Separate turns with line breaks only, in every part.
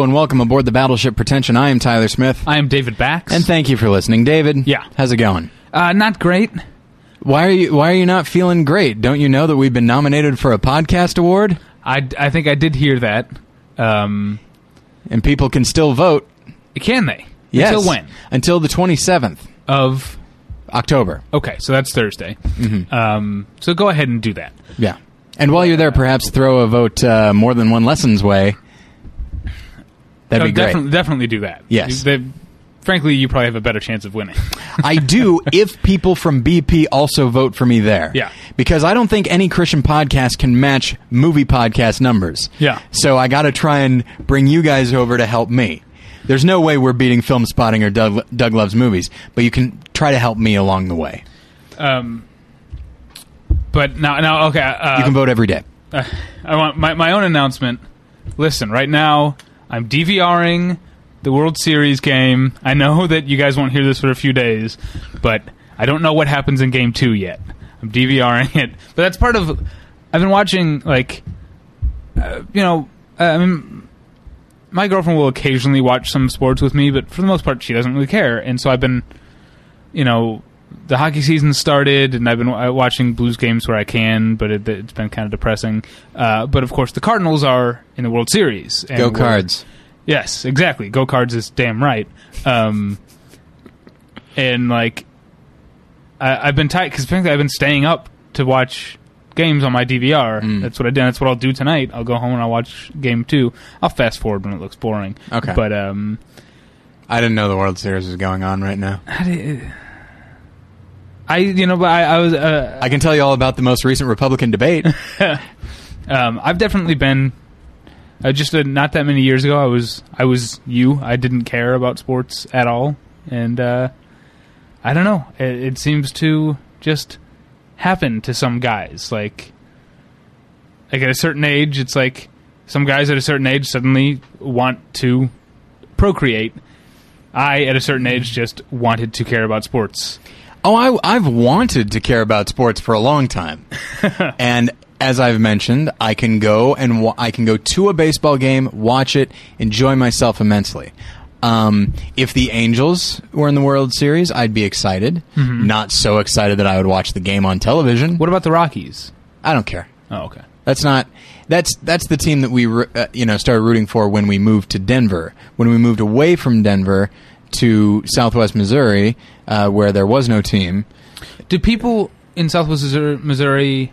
Hello and welcome aboard the Battleship Pretension. I am Tyler Smith.
I am David Bax.
And thank you for listening, David.
Yeah.
How's it going?
uh, not great.
Why are you Why are you not feeling great? Don't you know that we've been nominated for a podcast award
I, I think I did hear that. Um,
and people can still vote?
can they?
Yes.
Until when?
Until the twenty seventh
Of
October.
okay, so that's Thursday.
Mm-hmm.
Um, so go ahead and do that.
Yeah. And while you're there, perhaps throw a vote uh, more than one lessons way. That'd
Oh,
be great.
definitely, definitely do that.
Yes.
They- frankly, you probably have a better chance of winning.
I do if people from BP also vote for me there.
Yeah.
Because I don't think any Christian podcast can match movie podcast numbers.
Yeah.
So I got to try and bring you guys over to help me. There's no way we're beating Filmspotting or Doug, Doug Loves Movies, but you can try to help me along the way.
um, but now, now, okay. Uh,
You can vote every day.
uh, I want my, my own announcement. Listen, right now I'm DVRing the World Series game. I know that you guys won't hear this for a few days, but I don't know what happens in Game Two yet. I'm DVRing it, but that's part of. I've been watching like, uh, you know, uh, I mean, my girlfriend will occasionally watch some sports with me, but for the most part, she doesn't really care. And so I've been, you know, the hockey season started, and I've been watching Blues games where I can, but it, it's been kind of depressing. Uh, but of course, the Cardinals are in the World Series. and
Go Cards.
Yes, exactly. Go Cards is damn right. Um, and like, I, I've been tight because frankly, I've been staying up to watch games on my DVR.
Mm.
That's what I did. That's what I'll do tonight. I'll go home and I'll watch game two. I'll fast forward when it looks boring.
Okay.
But um,
I didn't know the World Series was going on right now.
I, di- I you know, but I, I was uh,
I can tell you all about the most recent Republican debate.
um, I've definitely been. Uh, just uh, not that many years ago, I was I was you. I didn't care about sports at all, and uh, I don't know. It, it seems to just happen to some guys. Like, like at a certain age, it's like some guys at a certain age suddenly want to procreate. I, at a certain age, just wanted to care about sports.
Oh, I, I've wanted to care about sports for a long time, and as I've mentioned, I can go and wa- I can go to a baseball game, watch it, enjoy myself immensely. Um, if the Angels were in the World Series, I'd be excited. Not so excited that I would watch the game on television.
What about the Rockies?
I don't care.
Oh, okay.
That's not. That's that's the team that we uh, you know started rooting for when we moved to Denver. When we moved away from Denver to Southwest Missouri, uh, where there was no team.
Do people in Southwest Missouri,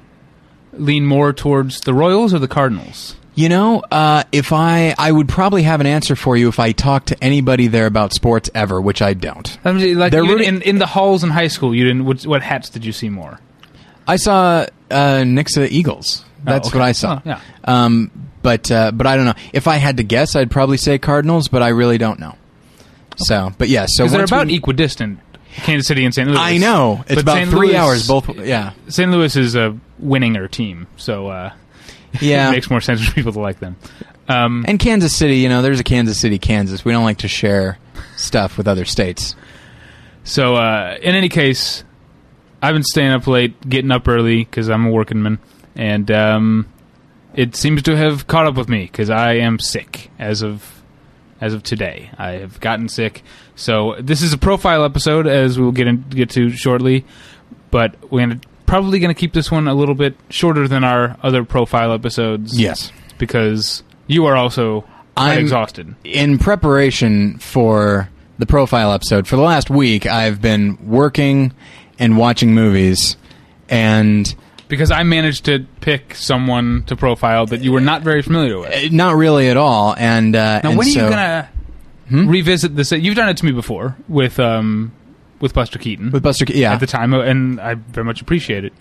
lean more towards the Royals or the Cardinals?
You know, uh, if I I would probably have an answer for you if I talked to anybody there about sports ever, which I don't.
I mean, like
They're
you
rooting-
in, in the halls in high school, you didn't. What, what hats did you see more?
I saw uh, Nixa Eagles. That's
Oh, okay.
what I saw.
Oh, yeah.
Um, but uh, but I don't know. If I had to guess, I'd probably say Cardinals, but I really don't know. So, but yeah. So
they're
once
about
we-
equidistant, Kansas City and St. Louis.
I know it's
But
about
St.
three
Louis-
hours both. Yeah.
St. Louis is a winninger team, so uh,
Yeah.
it makes more sense for people to like them. Um,
And Kansas City, you know, there's a Kansas City, Kansas. We don't like to share stuff with other states.
So, uh, in any case, I've been staying up late, getting up early because I'm a working man, and um, it seems to have caught up with me because I am sick as of as of today. I have gotten sick. So this is a profile episode, as we'll get in, get to shortly. But we're gonna, probably going to keep this one a little bit shorter than our other profile episodes.
Yes.
because you are also
I'm-
exhausted.
In preparation for the profile episode, for the last week, I've been working and watching movies, and
Because I managed to pick someone to profile that you were not very familiar with.
uh, not really at all. And uh,
Now,
and
when are
so,
you gonna revisit this? You've done it to me before with um, with Buster Keaton
with Buster? Ke- Yeah,
at the time, and I very much appreciate it.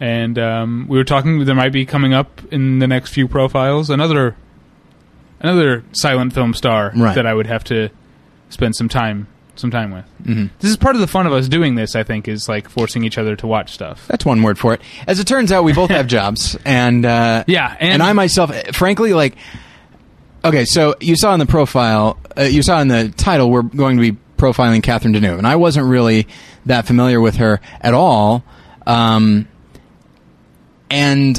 And um, we were talking; there might be coming up in the next few profiles another another silent film star
Right.
that I would have to spend some time some time with. Mm-hmm. This is part of the fun of us doing this. I think is like forcing each other to watch stuff.
That's one word for it. As it turns out, we both have jobs, and uh,
Yeah, and-
and I myself, frankly, like, okay, so you saw in the profile, uh, you saw in the title, we're going to be profiling Catherine Deneuve, and I wasn't really that familiar with her at all, um, and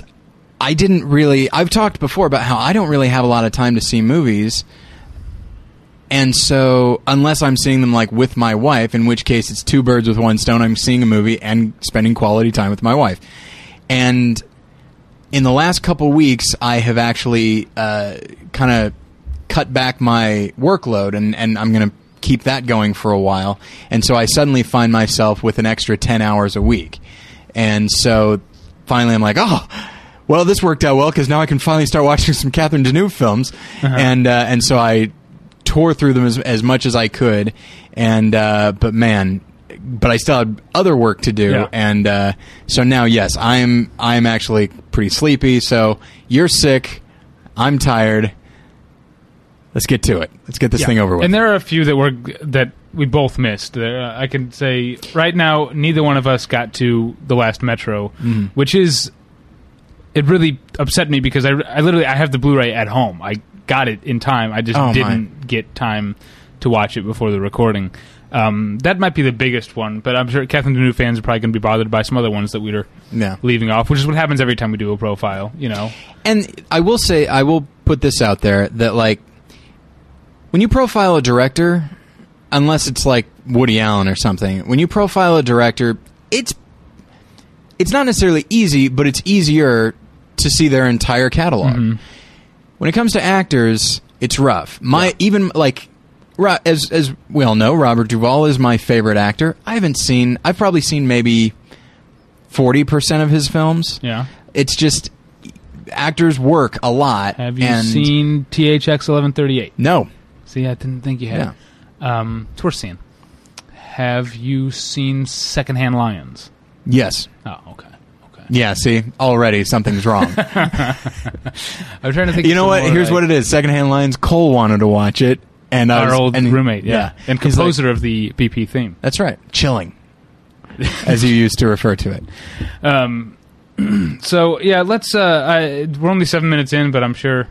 I didn't really. I've talked before about how I don't really have a lot of time to see movies. And so, unless I'm seeing them like with my wife, in which case it's two birds with one stone, I'm seeing a movie and spending quality time with my wife. And in the last couple weeks, I have actually uh, kind of cut back my workload, and, and I'm going to keep that going for a while. And so I suddenly find myself with an extra 10 hours a week. And so finally I'm like, oh, well, this worked out well because now I can finally start watching some Catherine Deneuve films. And, uh, and so I tore through them as, as much as I could. And, uh, but man, but I still had other work to do,
Yeah.
and uh, so now, yes, I'm I'm actually pretty sleepy. So you're sick, I'm tired. Let's get to it. Let's get this
Yeah.
thing over with.
And there are a few that were that we both missed. Uh, I can say right now, neither one of us got to the last Metro,
Mm-hmm.
which is it really upset me because I, I literally I have the Blu-ray at home. I got it in time. I just
Oh,
didn't get time to watch it before the recording. Um, that might be the biggest one, but I'm sure Catherine Deneuve fans are probably going to be bothered by some other ones that we are
yeah.
leaving off, which is what happens every time we do a profile. You know,
And I will say, I will put this out there that like when you profile a director, unless it's like Woody Allen or something, when you profile a director, it's it's not necessarily easy, but it's easier to see their entire catalog. When it comes to actors, it's rough. My even like as as we all know, Robert Duvall is my favorite actor. I haven't seen. I've probably seen maybe forty percent of his films.
yeah.
It's just actors work a lot.
Have you seen THX 1138?
No.
See, I didn't think you had. Um, it's worth seeing. Have you seen Secondhand Lions?
Yes.
Oh, okay. Okay.
Yeah. See, already something's wrong.
I'm trying to think.
you know what? Here's what it is. Secondhand Lions. Cole wanted to watch it, and I
Our
was,
old
and,
roommate, yeah, and
He's like,
composer of the BP theme.
That's right. Chilling, as you used to refer to it.
Um, so yeah, let's. Uh, I, we're only seven minutes in, but I'm sure.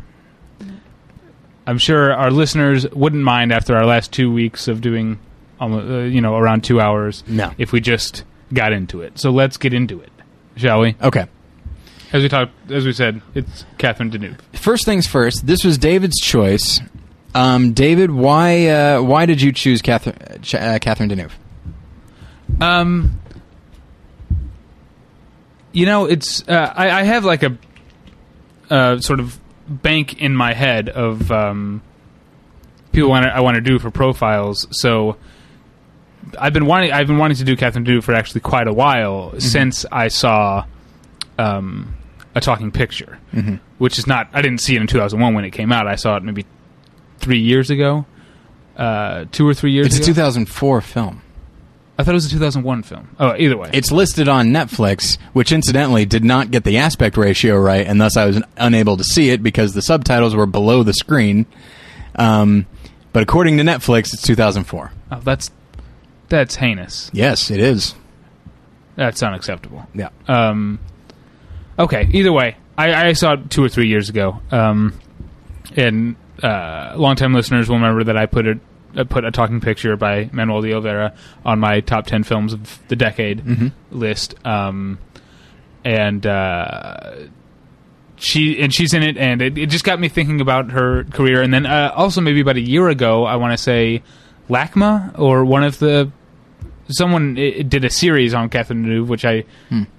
I'm sure our listeners wouldn't mind after our last two weeks of doing, almost, uh, you know, around two hours.
No.
If we just got into it, so let's get into it, shall we?
Okay.
As we talked, as we said, it's Catherine Deneuve.
First things first. This was David's choice. Um, David, why uh, why did you choose Catherine, uh, Catherine Deneuve?
Um, you know, it's uh, I, I have like a uh, sort of bank in my head of um, people I want to do for profiles. So I've been wanting I've been wanting to do Catherine Deneuve for actually quite a while since I saw um, a talking picture, which is not I didn't see it in 2001 when it came out. I saw it maybe three years ago, uh, two or three years ago.
It's a 2004 film.
I thought it was a 2001 film. Oh, either way,
It's listed on Netflix, which incidentally did not get the aspect ratio right, and thus I was unable to see it because the subtitles were below the screen. Um, but according to Netflix, it's 2004.
Oh, that's that's heinous.
Yes, it is.
That's unacceptable.
Yeah.
Um, okay. Either way, I, I saw it two or three years ago, um, and uh, longtime listeners will remember that I put a I put a talking picture by Manoel de Oliveira on my top ten films of the decade list, um, and uh, she and she's in it, and it, it just got me thinking about her career. And then uh, also maybe about a year ago, I want to say LACMA or one of the someone did a series on Catherine Deneuve, which I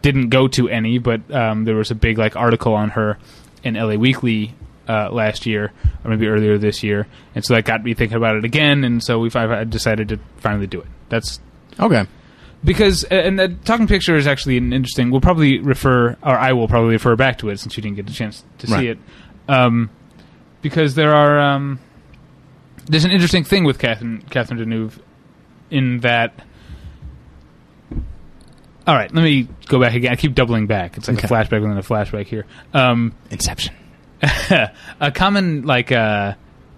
didn't go to any, but um, there was a big like article on her in LA Weekly uh, last year, or maybe earlier this year, and so that got me thinking about it again. And so we I decided to finally do it. That's
Okay.
because and the talking picture is actually an interesting. We'll probably refer, or I will probably refer back to it since you didn't get a chance to
Right.
see it, um, because there are um, there's an interesting thing with Catherine Catherine Deneuve in that. All right, let me go back again. I keep doubling back. It's like
Okay.
a flashback within a flashback here. Um,
Inception.
a common like uh,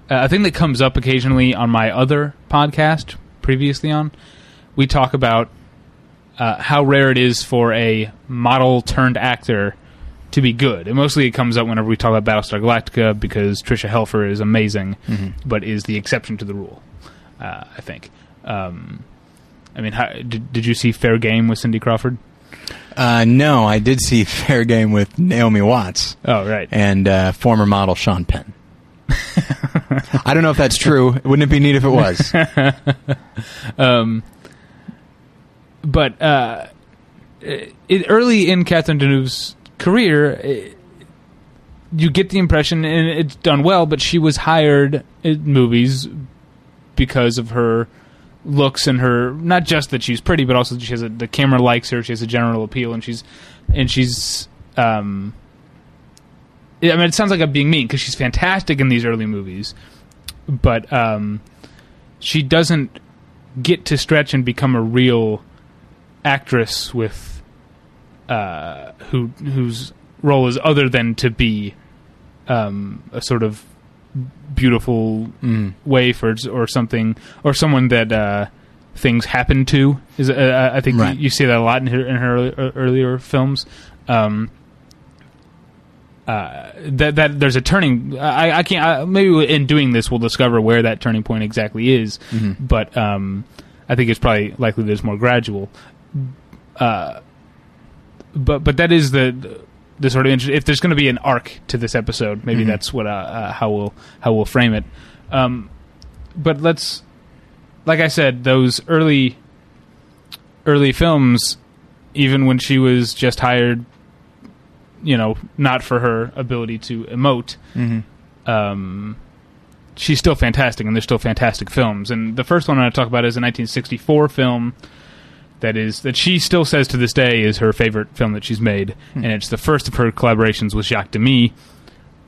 a thing that comes up occasionally on my other podcast previously on we talk about uh, how rare it is for a model turned actor to be good and mostly it comes up whenever we talk about battlestar galactica because tricia helfer is amazing but is the exception to the rule uh, i think um, i mean how, did, did you see fair game with cindy crawford
Uh, no, I did see Fair Game with Naomi Watts
oh right
and uh, former model Sean Penn. I don't know if that's true. Wouldn't it be neat if it was?
um, but uh, it, early in Catherine Deneuve's career, it, you get the impression, and it's done well, but she was hired in movies because of her looks and her not just that she's pretty, but also she has a, the camera likes her. She has a general appeal, and she's and she's. Um, I mean, it sounds like I'm being mean because she's fantastic in these early movies, but um, she doesn't get to stretch and become a real actress with uh, who whose role is other than to be um, a sort of beautiful
Mm.
waif or or something or someone that uh, things happen to is uh, I think
Right.
you, you see that a lot in her in her early, uh, earlier films. Um, uh, that that there's a turning. I, I can't. I, maybe in doing this, we'll discover where that turning point exactly is.
Mhm.
But um, I think it's probably likely that it's more gradual. Uh, but but that is the the sort of inter- if there's going to be an arc to this episode, maybe
Mhm.
that's what uh, uh, how we'll how we'll frame it. Um, but let's, like I said, those early early films, even when she was just hired, you know, not for her ability to emote,
Mhm.
um, she's still fantastic, and they're still fantastic films. And the first one I'm going to talk about is a 1964 film that is that she still says to this day is her favorite film that she's made, and it's the first of her collaborations with Jacques Demy.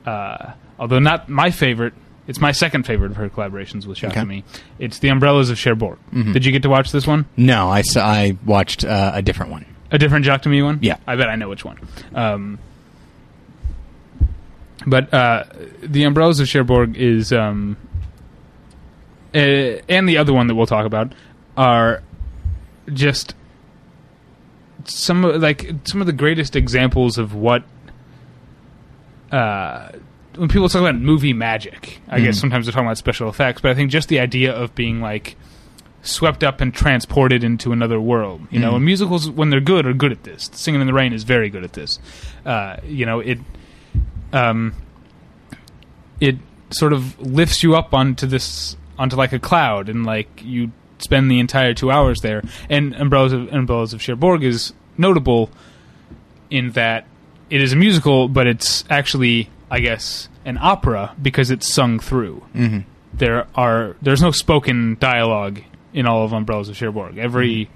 Uh, although not my favorite, it's my second favorite of her collaborations with Jacques
Okay.
Demy. It's The Umbrellas of Cherbourg.
Mhm.
Did you get to watch this one?
No, I saw, I watched uh, a different one.
A different Jacques Demy one?
Yeah.
I bet I know which one. Um, but uh, the Umbrellas of Cherbourg is, um, uh, and the other one that we'll talk about are just some of, like some of the greatest examples of what uh, when people talk about movie magic. I guess
Mhm.
sometimes they're talking about special effects, but I think just the idea of being like swept up and transported into another world. You know,
Mhm.
and musicals when they're good are good at this. Singing in the Rain is very good at this. Uh, you know, it um, it sort of lifts you up onto this onto like a cloud, and like you spend the entire two hours there. And Umbrellas of, Umbrellas of Cherbourg is notable in that it is a musical, but it's actually, I guess, an opera because it's sung through
Mm-hmm.
there are there's no spoken dialogue in all of Umbrellas of Cherbourg. Every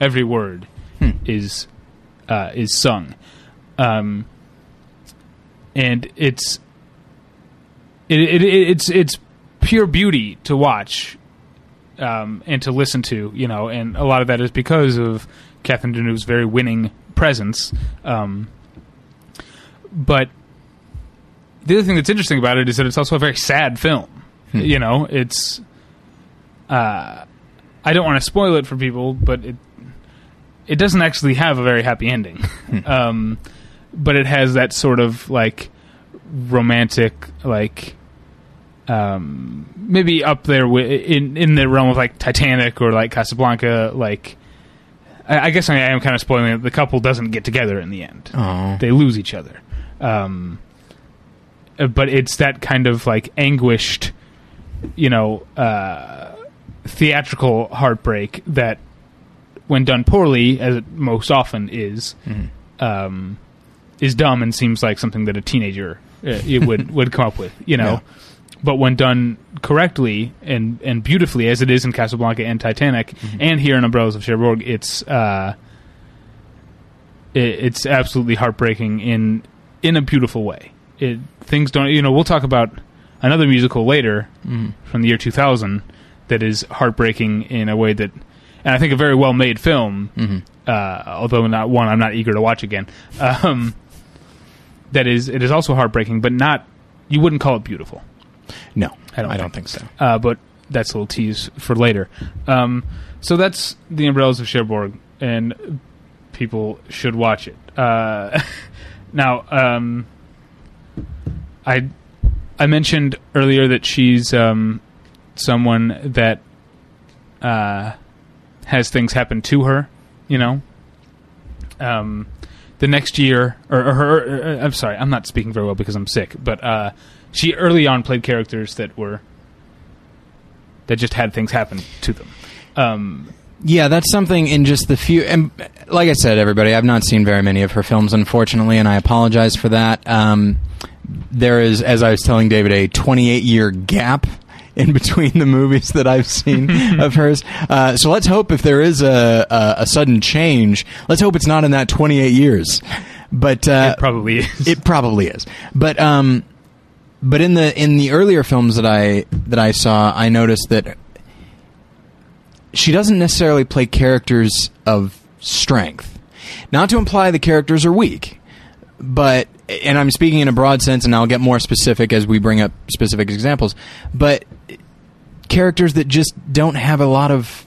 every word
Hmm.
is uh, is sung, um, and it's it, it, it it's it's pure beauty to watch um, and to listen to. You know, and a lot of that is because of Catherine Deneuve's very winning presence. Um, but the other thing that's interesting about it is that it's also a very sad film.
Hmm.
You know, it's. Uh, I don't want to spoil it for people, but it it doesn't actually have a very happy ending. um, but it has that sort of like romantic, like um, maybe up there in in the realm of like Titanic or like Casablanca. Like, I, I guess I am kind of spoiling it. The couple doesn't get together in the end
Oh.
they lose each other. Um, uh, but it's that kind of like anguished, you know, uh, theatrical heartbreak that, when done poorly, as it most often is,
Mhm.
um, is dumb and seems like something that a teenager uh, it would would come up with, you know.
Yeah.
But when done correctly and and beautifully, as it is in Casablanca and Titanic, and here in Umbrellas of Cherbourg, it's uh, it, it's absolutely heartbreaking in in a beautiful way. It things don't you know we'll talk about another musical later
Mhm.
from the year 2000 that is heartbreaking in a way that and I think a very well made film
Mhm.
uh, although not one I'm not eager to watch again um, that is it is also heartbreaking but not you wouldn't call it beautiful
No,
I don't
I don't think so.
uh, but that's a little tease for later. Um, so that's the Umbrellas of Cherbourg, and people should watch it. Uh, now, um, I I mentioned earlier that she's um, someone that uh, has things happen to her. You know, um, the next year, or, or her. uh, I'm sorry, I'm not speaking very well because I'm sick, but uh, she early on played characters that were that just had things happen to them. Um,
Yeah, that's something in just the few. And like I said, everybody, I've not seen very many of her films, unfortunately, and I apologize for that. Um, there is, as I was telling David, a 28 year gap in between the movies that I've seen of hers. Uh, so let's hope if there is a, a, a sudden change, let's hope it's not in that 28 years. But uh,
it probably is.
it probably is. But um, but in the in the earlier films that I that I saw, I noticed that she doesn't necessarily play characters of strength. Not to imply the characters are weak, but and I'm speaking in a broad sense, and I'll get more specific as we bring up specific examples. But characters that just don't have a lot of.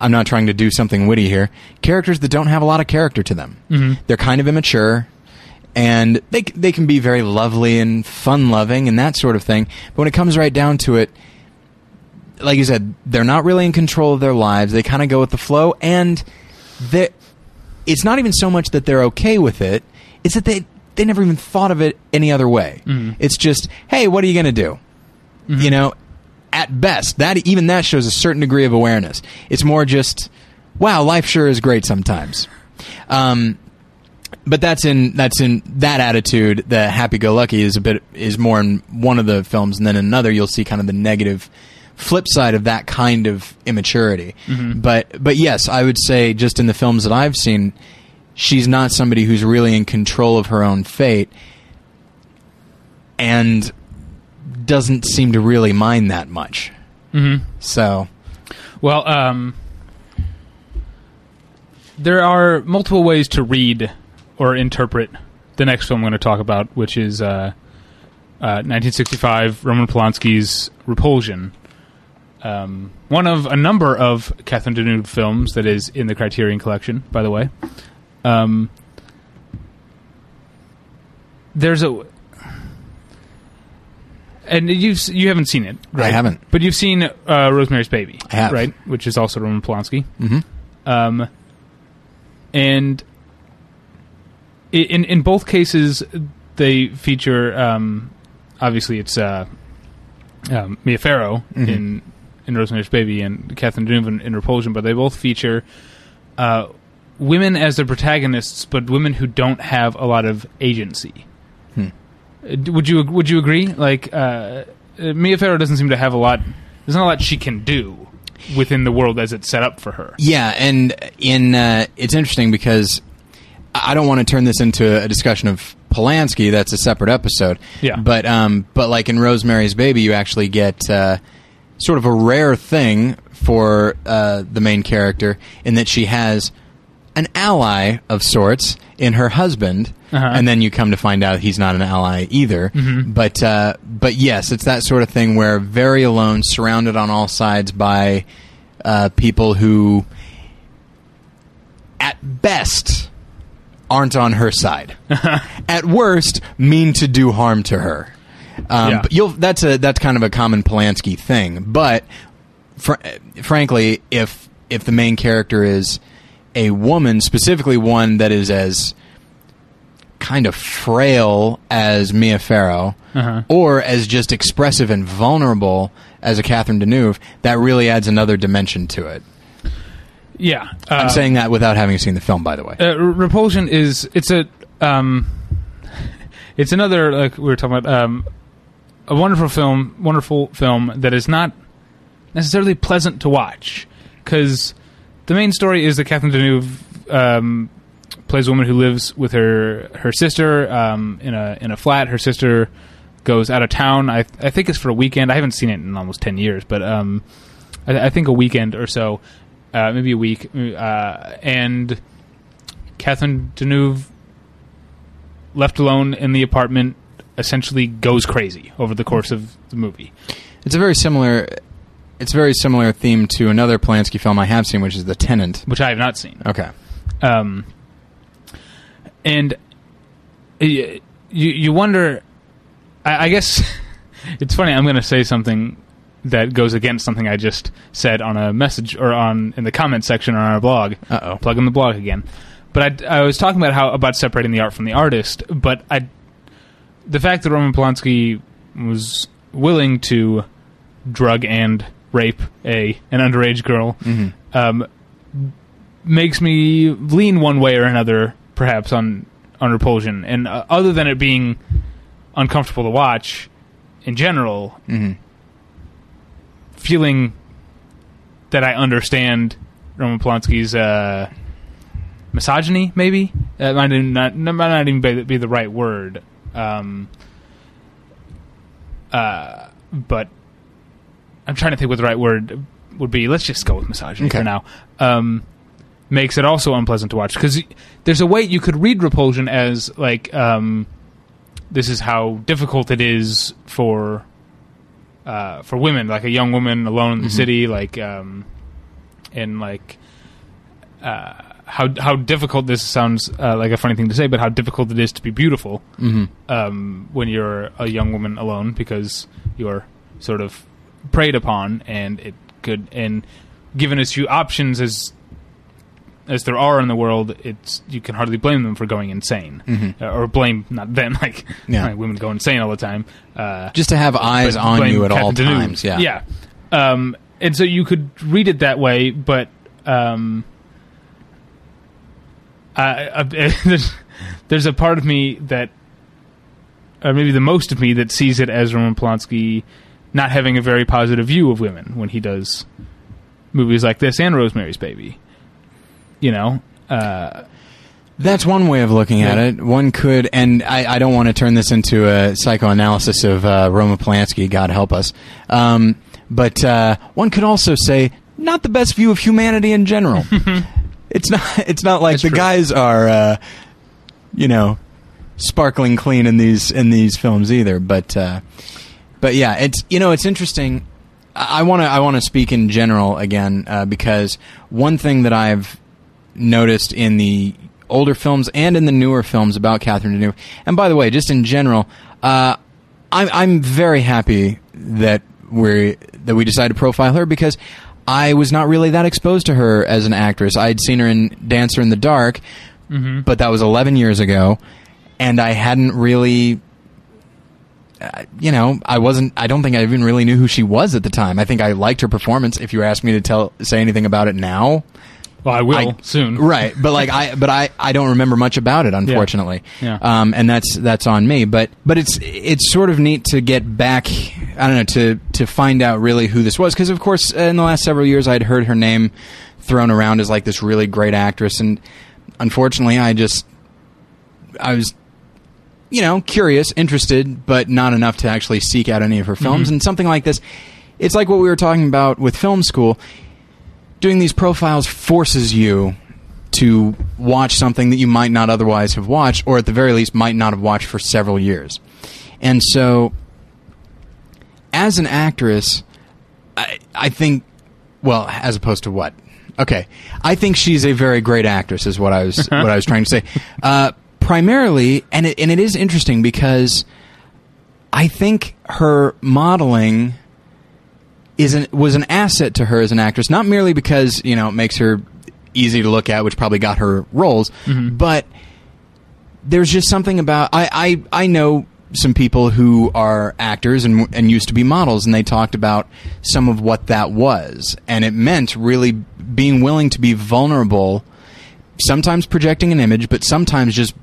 I'm not trying to do something witty here. Characters that don't have a lot of character to them.
Mhm.
They're kind of immature, and they they can be very lovely and fun loving and that sort of thing. But when it comes right down to it, like you said, they're not really in control of their lives. They kind of go with the flow, and they it's not even so much that they're okay with it; it's that they they never even thought of it any other way.
Mhm.
It's just, hey, what are you going to do? You know, at best, that even that shows a certain degree of awareness. It's more just, wow, life sure is great sometimes. Um, but that's in that's in that attitude. The happy-go-lucky is a bit is more in one of the films, and then another you'll see kind of the negative flip side of that kind of immaturity. But but yes, I would say just in the films that I've seen, she's not somebody who's really in control of her own fate, and doesn't seem to really mind that much.
Mhm.
So
Well, um, there are multiple ways to read or interpret the next film I'm going to talk about, which is uh, uh, 1965 Roman Polanski's Repulsion. Um, one of a number of Catherine Deneuve films that is in the Criterion Collection, by the way. Um, there's a and you you haven't seen it, right?
haven't.
But you've seen uh, Rosemary's Baby,
I have.
right? Which is also Roman Polanski.
mhm.
Um, and i- in in both cases, they feature um, obviously it's uh, um, Mia Farrow
Mhm.
in in Rosemary's Baby and Catherine Deneuve in, Repulsion, but they both feature uh, women as the protagonists, but women who don't have a lot of agency.
Hmm.
Uh, Would you would you agree? Like uh, uh, Mia Farrow doesn't seem to have a lot. There's not a lot she can do within the world as it's set up for her.
Yeah, and in uh, it's interesting because I don't want to turn this into a discussion of Polanski. That's a separate episode.
Yeah.
But um, but like in Rosemary's Baby, you actually get uh, sort of a rare thing for uh, the main character in that she has an ally of sorts in her husband,
Uh-huh.
and then you come to find out he's not an ally either.
Mhm.
But uh, but yes, it's that sort of thing where very alone, surrounded on all sides by uh, people who, at best, aren't on her side. at worst, mean to do harm to her. Um,
Yeah.
but you'll that's a that's kind of a common Polanski thing. But fr- frankly, if if the main character is a woman, specifically one that is as kind of frail as Mia Farrow,
Uh-huh.
or as just expressive and vulnerable as a Catherine Deneuve, that really adds another dimension to it.
Yeah,
I'm
uh,
saying that without having seen the film, by the way.
uh, Repulsion is it's a um, it's another like we were talking about um, a wonderful film, wonderful film that is not necessarily pleasant to watch because the main story is that Catherine Deneuve um, plays a woman who lives with her her sister um, in a in a flat. Her sister goes out of town. I I think it's for a weekend. I haven't seen it in almost ten years, but um, I, I think a weekend or so, uh, maybe a week. Uh, and Catherine Deneuve, left alone in the apartment, essentially goes crazy over the course of the movie.
It's a very similar. It's a very similar theme to another Polanski film I have seen, which is The Tenant.
which I have not seen.
Okay.
Um, and you you wonder. I, I guess it's funny. I'm going to say something that goes against something I just said on a message or on in the comment section on our blog.
Uh oh.
Plug in the blog again. But I, I was talking about how about separating the art from the artist. But I the fact that Roman Polanski was willing to drug and rape a an underage girl
Mm-hmm.
um, makes me lean one way or another, perhaps on on repulsion. And uh, other than it being uncomfortable to watch, in general,
Mm-hmm.
Feeling that I understand Roman Polanski's uh, misogyny, maybe that might not, might not even be, be the right word. Um, uh, but I'm trying to think what the right word would be. Let's just go with misogyny
Okay.
for now. Um, makes it also unpleasant to watch because there's a way you could read repulsion as like um, this is how difficult it is for uh, for women, like a young woman alone in the
Mhm.
city, like um, and like uh, how how difficult this sounds uh, like a funny thing to say, but how difficult it is to be beautiful
Mm-hmm.
um, when you're a young woman alone because you're sort of preyed upon, and it could and given as few options as as there are in the world, it's you can hardly blame them for going insane,
Mhm.
uh, or blame not them like,
Yeah.
like women go insane all the time. Uh,
Just to have eyes on you at all
Captain
times. Yeah.
yeah. Um, and so you could read it that way, but um, I, I, there's, there's a part of me that, or maybe the most of me that sees it as Roman Polanski not having a very positive view of women when he does movies like this and Rosemary's Baby. You know, uh,
That's one way of looking at it. One could, and I, I don't want to turn this into a psychoanalysis of uh, Roman Polanski, God help us. Um, but uh, one could also say, not the best view of humanity in general. it's not. It's not like
That's
the
true.
guys are, uh, you know, sparkling clean in these in these films either. But uh, but yeah, it's you know it's interesting. I want to I want to speak in general again uh, because one thing that I've noticed in the older films and in the newer films about Catherine Deneuve, and by the way, just in general, uh, I'm I'm very happy that we that we decided to profile her because I was not really that exposed to her as an actress. I had seen her in Dancer in the Dark,
mhm.
but that was 11 years ago, and I hadn't really. Uh, you know, I wasn't. I don't think I even really knew who she was at the time. I think I liked her performance. If you asked me to tell, say anything about it now,
well, I will
I-
soon.
right? But like I, but I, I don't remember much about it, unfortunately.
Yeah.
Um, and that's that's on me. But but it's it's sort of neat to get back. I don't know to to find out really who this was because of course in the last several years I'd heard her name thrown around as like this really great actress, and unfortunately I just I was you know, curious, interested, but not enough to actually seek out any of her films.
Mhm.
And something like this, it's like what we were talking about with film school. Doing these profiles forces you to watch something that you might not otherwise have watched, or at the very least, might not have watched for several years. And so, as an actress, I, I think, well, as opposed to what? Okay, I think she's a very great actress. Is what I was what I was trying to say. Uh, primarily, and it, and it is interesting because I think her modeling is an, was an asset to her as an actress, not merely because you know it makes her easy to look at, which probably got her roles,
Mhm.
but there's just something about I, I I know some people who are actors and and used to be models, and they talked about some of what that was, and it meant really being willing to be vulnerable, sometimes projecting an image, but sometimes just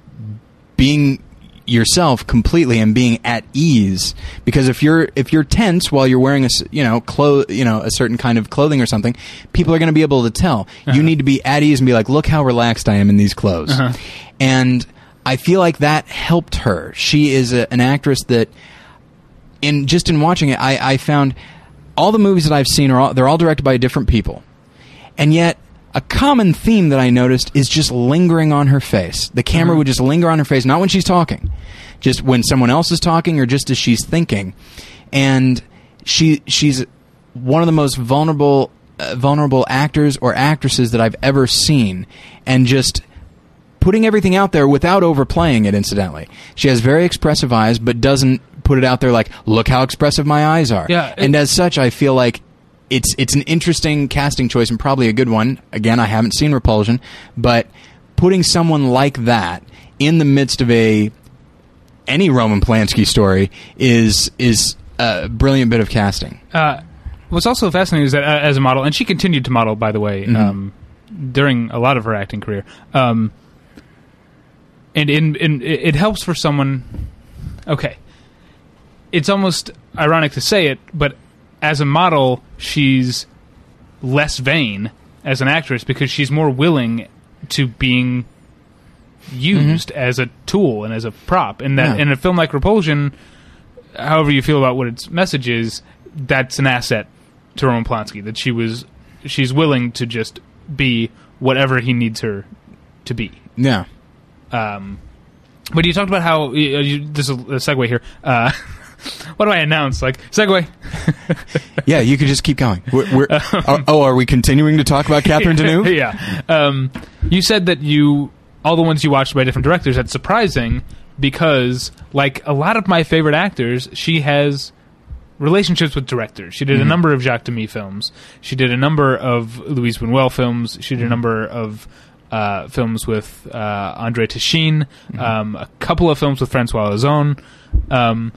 being yourself completely and being at ease. Because if you're if you're tense while you're wearing a you know clo- you know a certain kind of clothing or something people are going to be able to tell. You need to be at ease and be like look how relaxed I am in these clothes.
Uh-huh.
and I feel like that helped her. She is a, an actress that in just in watching it I, I found all the movies that I've seen are all, they're all directed by different people. And yet a common theme that I noticed is just lingering on her face. The camera
Mhm.
would just linger on her face, not when she's talking, just when someone else is talking or just as she's thinking. And she she's one of the most vulnerable uh, vulnerable actors or actresses that I've ever seen, and just putting everything out there without overplaying it. Incidentally, she has very expressive eyes, but doesn't put it out there like, "Look how expressive my eyes are."
Yeah, it-
and as such, I feel like it's it's an interesting casting choice and probably a good one. Again, I haven't seen Repulsion, but putting someone like that in the midst of a any Roman Polanski story is is a brilliant bit of casting.
Uh, what's also fascinating is that uh, as a model, and she continued to model, by the way,
Mhm.
um, during a lot of her acting career. Um, and in, in it helps for someone. Okay, it's almost ironic to say it, but as a model, she's less vain as an actress because she's more willing to being used as a tool and as a prop. And that
Yeah.
in a film like Repulsion, however you feel about what its message is, that's an asset to Roman Polanski. That she was, she's willing to just be whatever he needs her to be.
Yeah.
Um, but you talked about how uh, you, this is a segue here. Uh, what do I announce? Like segue.
Yeah, you could just keep going. We're, we're, oh, oh, are we continuing to talk about Catherine Deneuve?
yeah. Um, you said that you all the ones you watched by different directors. That's surprising because, like a lot of my favorite actors, she has relationships with directors. She did a number of Jacques Demy films. She did a number of Luis Buñuel films. She did a number of uh, films with uh, André Téchiné, um, a couple of films with Francois Ozon. Um,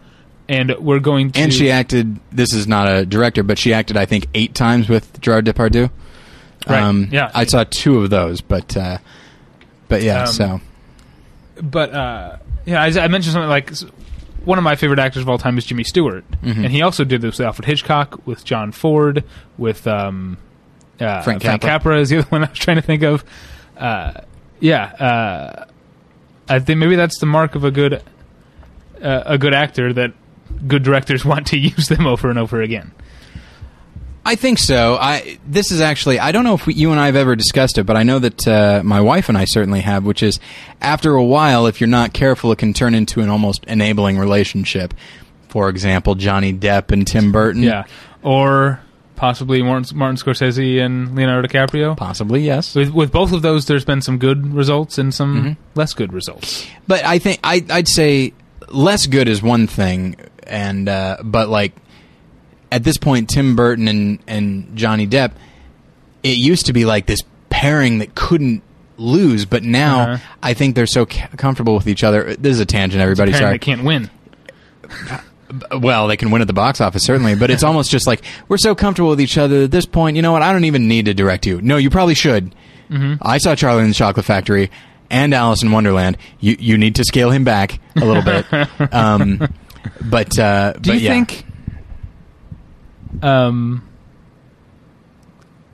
and we're going to
And she acted. This is not a director, but she acted, I think, eight times with Gerard Depardieu.
Right, yeah.
I saw two of those, but uh, but yeah.
Um,
so
but uh, yeah, I, I mentioned something like one of my favorite actors of all time is Jimmy Stewart,
Mhm.
and he also did this with Alfred Hitchcock, with John Ford, with um, uh,
Frank
Frank
Capra.
Capra is the other one I was trying to think of. Uh, yeah, uh, I think maybe that's the mark of a good uh, a good actor that good directors want to use them over and over again.
I think so. I this is actually I don't know if we, you and I have ever discussed it, but I know that uh, my wife and I certainly have. Which is, after a while, if you're not careful, it can turn into an almost enabling relationship. For example, Johnny Depp and Tim Burton.
Yeah, or possibly Martin, Martin Scorsese and Leonardo DiCaprio.
possibly yes.
With with both of those, there's been some good results and some
Mhm.
less good results.
But I think I, I'd say less good is one thing, and uh, but like at this point, Tim Burton and and Johnny Depp, it used to be like this pairing that couldn't lose, but now
Uh-huh.
I think they're so comfortable with each other. This is a tangent, everybody.
Apparently
Sorry.
they can't win.
Well, they can win at the box office certainly, but it's almost just like we're so comfortable with each other at this point. You know what? I don't even need to direct you. No, you probably should.
Mm-hmm.
I saw Charlie in the Chocolate Factory and Alice in Wonderland. You you need to scale him back a little bit. um, but uh,
Do
but
you
yeah.
think? Um,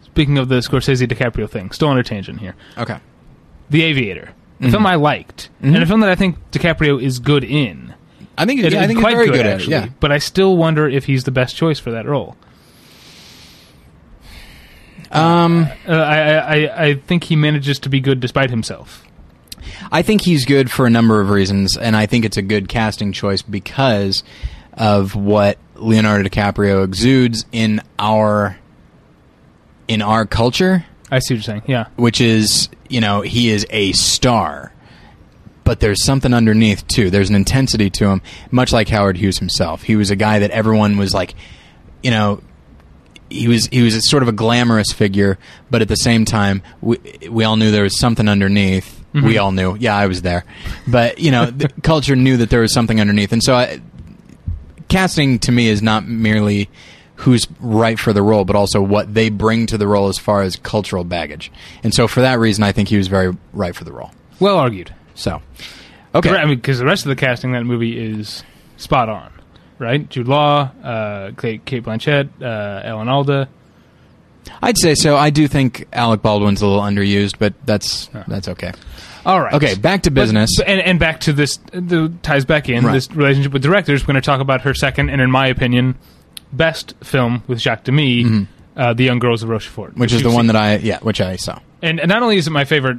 speaking of the Scorsese DiCaprio thing, still on a tangent here.
Okay.
The Aviator, a
Mhm.
film I liked,
Mhm.
and a film that I think DiCaprio is good in.
I think
It-
yeah, I think
quite
very good, it.
actually.
Yeah.
But I still wonder if he's the best choice for that role.
Um,
Uh, I, I- I think he manages to be good despite himself.
I think he's good for a number of reasons, and I think it's a good casting choice because of what Leonardo DiCaprio exudes in our in our culture.
I see what you're saying. Yeah.
which is you know he is a star but there's something underneath too there's an intensity to him much like howard hughes himself he was a guy that everyone was like you know he was he was a sort of a glamorous figure but at the same time we, we all knew there was something underneath we
Mhm.
all knew yeah i was there but you know the culture knew that there was something underneath and so I, casting to me is not merely who's right for the role, but also what they bring to the role as far as cultural baggage. And so for that reason, I think he was very right for the role.
Well argued.
So, okay.
I mean, because the rest of the casting in that movie is spot on, right? Jude Law, uh, Cate, Cate Blanchett, uh, Alan Alda.
I'd say so. I do think Alec Baldwin's a little underused, but that's that's okay.
All right.
Okay, back to business.
but- and, and back to this, the ties back in
Right.
this relationship with directors. We're going to talk about her second, and in my opinion, best film with Jacques Demy,
Mhm.
uh, The Young Girls of Rochefort.
which is the one that I yeah, which I saw.
and, and not only is it my favorite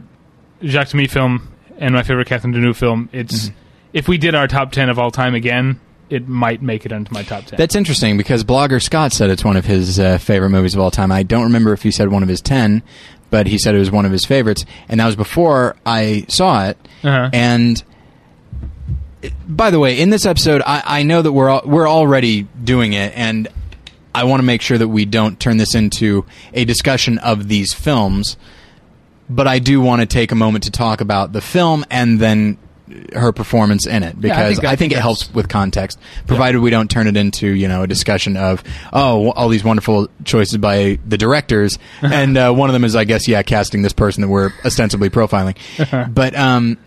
Jacques Demy film and my favorite Catherine Deneuve film, it's
Mm-hmm.
if we did our top ten of all time again, it might make it onto my top ten.
That's interesting because blogger Scott said it's one of his uh, favorite movies of all time. I don't remember if he said one of his 10, but he said it was one of his favorites and that was before I saw it.
uh-huh.
And by the way, in this episode, I, I know that we're we're already doing it, and I want to make sure that we don't turn this into a discussion of these films. But I do want to take a moment to talk about the film and then her performance in it because
think-
I
I
think,
think
it helps with context, provided we don't turn it into you know a discussion of oh all these wonderful choices by the directors, and uh, one of them is I guess yeah casting this person that we're ostensibly profiling, but um,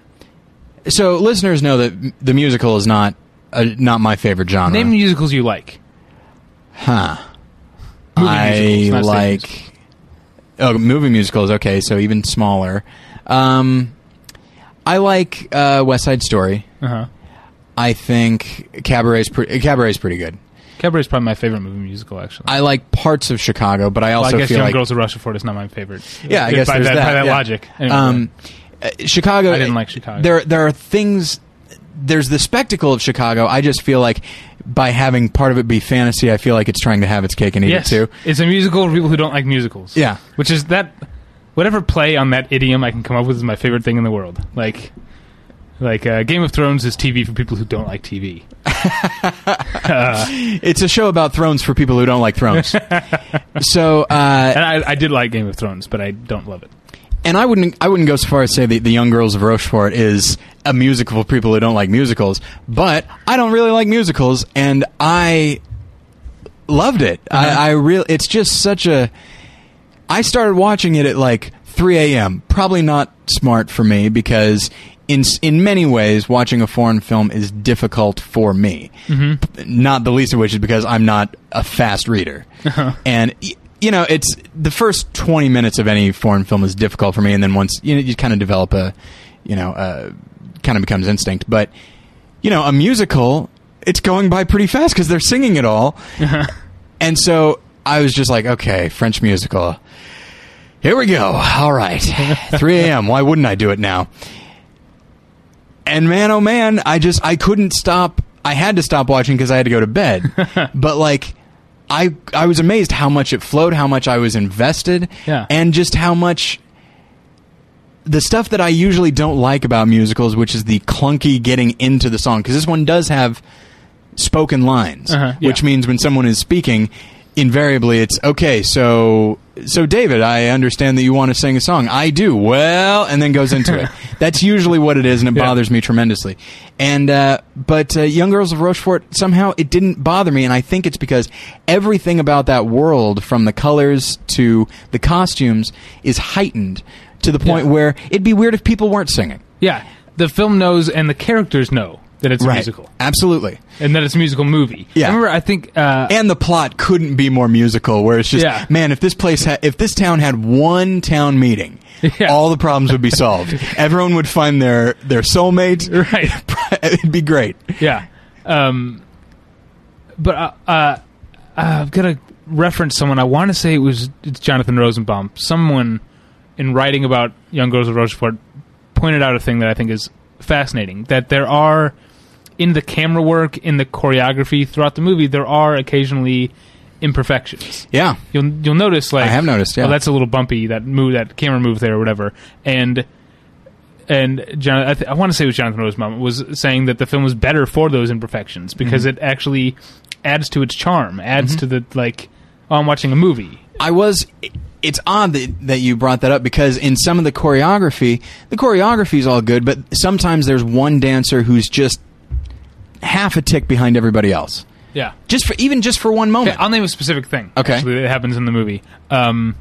so listeners know that the musical is not uh, not my favorite genre.
Name musicals you like.
huh?
Movie
I like oh movie musicals. Okay, so even smaller. Um, I like uh, West Side Story.
Uh-huh.
I think Cabaret's pre- Cabaret's pretty good.
Cabaret is probably my favorite movie musical, actually.
I like parts of Chicago, but I
Well,
also
I guess
feel
Young
like
Girls of Rochefort is not my favorite.
yeah, I guess
by that,
that,
by that
yeah.
logic. Anyway,
Um, uh, Chicago.
I didn't like Chicago.
There, there are things. There's the spectacle of Chicago. I just feel like by having part of it be fantasy, I feel like it's trying to have its cake and eat
yes,
it too.
it's a musical for people who don't like musicals.
Yeah.
which is that whatever play on that idiom I can come up with is my favorite thing in the world. Like, like uh, Game of Thrones is TV for people who don't like TV. uh,
It's a show about thrones for people who don't like thrones. so, uh,
and I, I did like Game of Thrones, but I don't love it.
and I wouldn't, I wouldn't go so far as to say that the Young Girls of Rochefort is a musical for people who don't like musicals. But I don't really like musicals, and I loved it.
Uh-huh.
I, I really, it's just such a. I started watching it at like 3 a.m. Probably not smart for me because in in many ways watching a foreign film is difficult for me.
Mm-hmm.
Not the least of which is because I'm not a fast reader,
Uh-huh.
and. You know, it's the first twenty minutes of any foreign film is difficult for me, and then once you know, you kind of develop a, you know, uh, kind of becomes instinct. But you know, a musical, it's going by pretty fast because they're singing it all, and so I was just like, okay, French musical. Here we go. All right. 3 a.m. Why wouldn't I do it now? And man, oh man, I just, I couldn't stop. I had to stop watching because I had to go to bed. but like, I, I was amazed how much it flowed, how much I was invested,
Yeah.
and just how much the stuff that I usually don't like about musicals, which is the clunky getting into the song, because this one does have spoken lines,
Uh-huh, yeah.
which means when someone is speaking, invariably it's okay. So, so David, I understand that you want to sing a song. I do. Well, and then goes into it. That's usually what it is, and it
Yeah.
bothers me tremendously. And uh, but uh, Young Girls of Rochefort somehow it didn't bother me, and I think it's because everything about that world, from the colors to the costumes, is heightened to the point
Yeah.
where it'd be weird if people weren't singing.
Yeah, the film knows and the characters know that it's a musical
Absolutely.
and that it's a musical movie.
Yeah.
I remember, I think. Uh,
and the plot couldn't be more musical. Where it's just,
Yeah.
man, if this place, ha- if this town had one town meeting,
Yeah.
all the problems would be solved. Everyone would find their their soulmate.
right.
It'd be great.
Yeah. Um, but uh, uh, I've got to reference someone. I want to say it was it's Jonathan Rosenbaum. Someone in writing about Young Girls of Rochefort pointed out a thing that I think is fascinating. That there are in the camera work, in the choreography throughout the movie, there are occasionally imperfections.
Yeah.
You'll you'll notice like
I have noticed, yeah.
oh, that's a little bumpy that move that camera move there or whatever. And and John, I, th- I want to say it was Jonathan Rosenbaum was saying that the film was better for those imperfections because
Mm-hmm.
it actually adds to its charm, adds to the like. Oh, I'm watching a movie.
I was. It's odd that, that you brought that up because in some of the choreography, the choreography is all good, but sometimes there's one dancer who's just half a tick behind everybody else.
Yeah.
Just for even just for one
Okay,
moment.
I'll name a specific thing.
Okay.
actually, that happens in the movie. Um,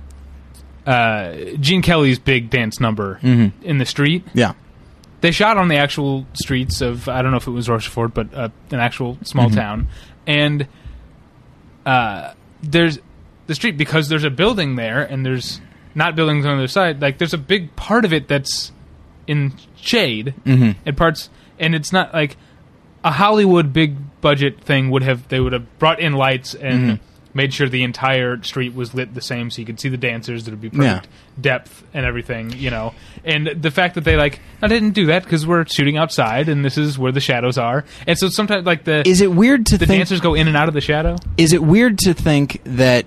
uh, Gene Kelly's big dance number
Mm-hmm.
in the street.
yeah.
they shot on the actual streets of I don't know if it was Rochefort, but uh, an actual small
Mm-hmm.
town, and uh, there's the street because there's a building there, and there's not buildings on the other side. Like there's a big part of it that's in shade,
Mhm.
and parts, and it's not like a Hollywood big budget thing would have. They would have brought in lights and.
Mm-hmm.
Made sure the entire street was lit the same, so you could see the dancers. That would be perfect
Yeah.
depth and everything, you know. And the fact that they like, I didn't do that because we're shooting outside, and this is where the shadows are. And so sometimes, like the
Is it weird to
the
think?
dancers go in and out of the shadow.
is it weird to think that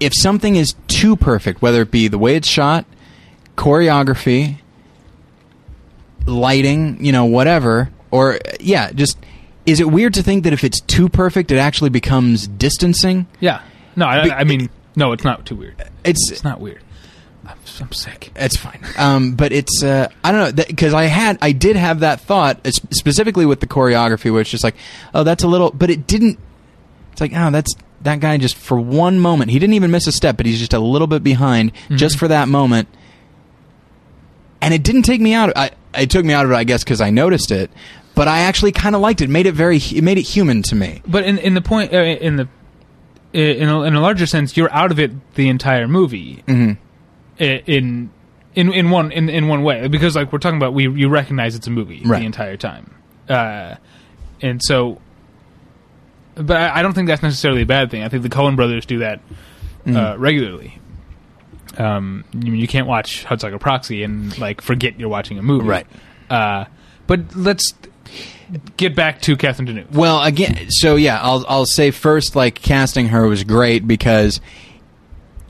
if something is too perfect, whether it be the way it's shot, choreography, lighting, you know, whatever, or yeah, just is it weird to think that if it's too perfect, it actually becomes distancing?
Yeah. No, I,
Be-
I mean, no, it's not too weird.
It's
It's not weird. I'm, I'm sick.
It's fine. Um, but it's uh, I don't know because I had I did have that thought specifically with the choreography where it's just like oh that's a little but it didn't. It's like oh that's that guy just for one moment he didn't even miss a step but he's just a little bit behind
Mm-hmm.
just for that moment. And it didn't take me out. I it took me out of it I guess because I noticed it. But I actually kind of liked it. Made it very. It made it human to me.
But in in the point uh, in the in a, in a larger sense, you're out of it the entire movie.
Mhm.
In in in one in, in one way because like we're talking about we you recognize it's a movie
Right.
the entire time, uh, and so. But I, I don't think that's necessarily a bad thing. I think the Coen brothers do that uh, regularly. Um, you, you can't watch Hudsucker Proxy and like forget you're watching a movie,
Right.
Uh, but let's get back to Catherine Deneuve.
Well, again, so yeah, I'll I'll say first, like casting her was great because,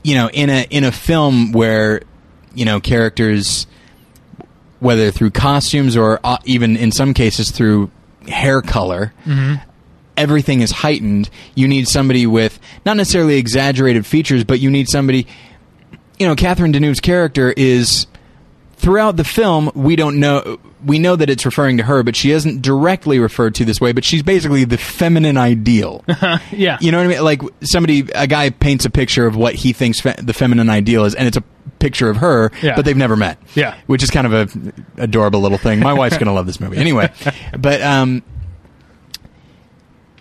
you know, in a in a film where, you know, characters, whether through costumes or uh, even in some cases through hair color, everything is heightened. You need somebody with not necessarily exaggerated features, but you need somebody. You know, Catherine Deneuve's character is throughout the film we don't know we know that it's referring to her but she isn't directly referred to this way but she's basically the feminine ideal.
Yeah,
you know what i mean? Like somebody a guy paints a picture of what he thinks fe- the feminine ideal is and it's a picture of her
Yeah.
but they've never met.
Yeah.
which is kind of a adorable little thing. My wife's gonna love this movie. Anyway but um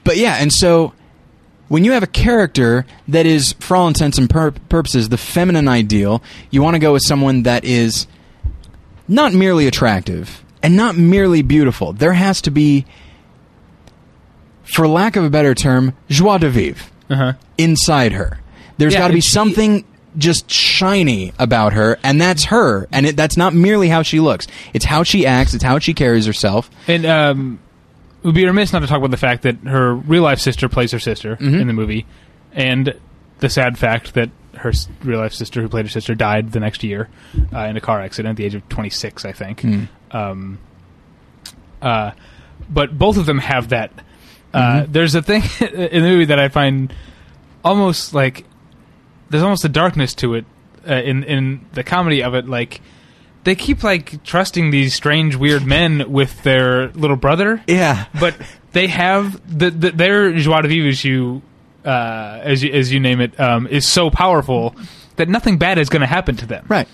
but yeah and so when you have a character that is, for all intents and pur- purposes, the feminine ideal, you want to go with someone that is not merely attractive and not merely beautiful. There has to be, for lack of a better term, joie de vivre
uh-huh.
inside her. There's
Yeah,
got to be something just shiny about her, and that's her. And it, that's not merely how she looks; it's how she acts, it's how she carries herself.
And um, it would be remiss not to talk about the fact that her real life sister plays her sister
Mm-hmm.
in the movie, and the sad fact that her real life sister, who played her sister, died the next year uh, in a car accident at the age of 26, I think.
Hmm.
Um, uh, but both of them have that. Uh,
Mm-hmm.
There's a thing in the movie that I find almost like there's almost a darkness to it uh, in in the comedy of it. Like they keep like trusting these strange, weird men with their little brother,
Yeah,
but they have the, the their joie de vivre issue, uh, as you, as you name it, um, is so powerful that nothing bad is going to happen to them.
right,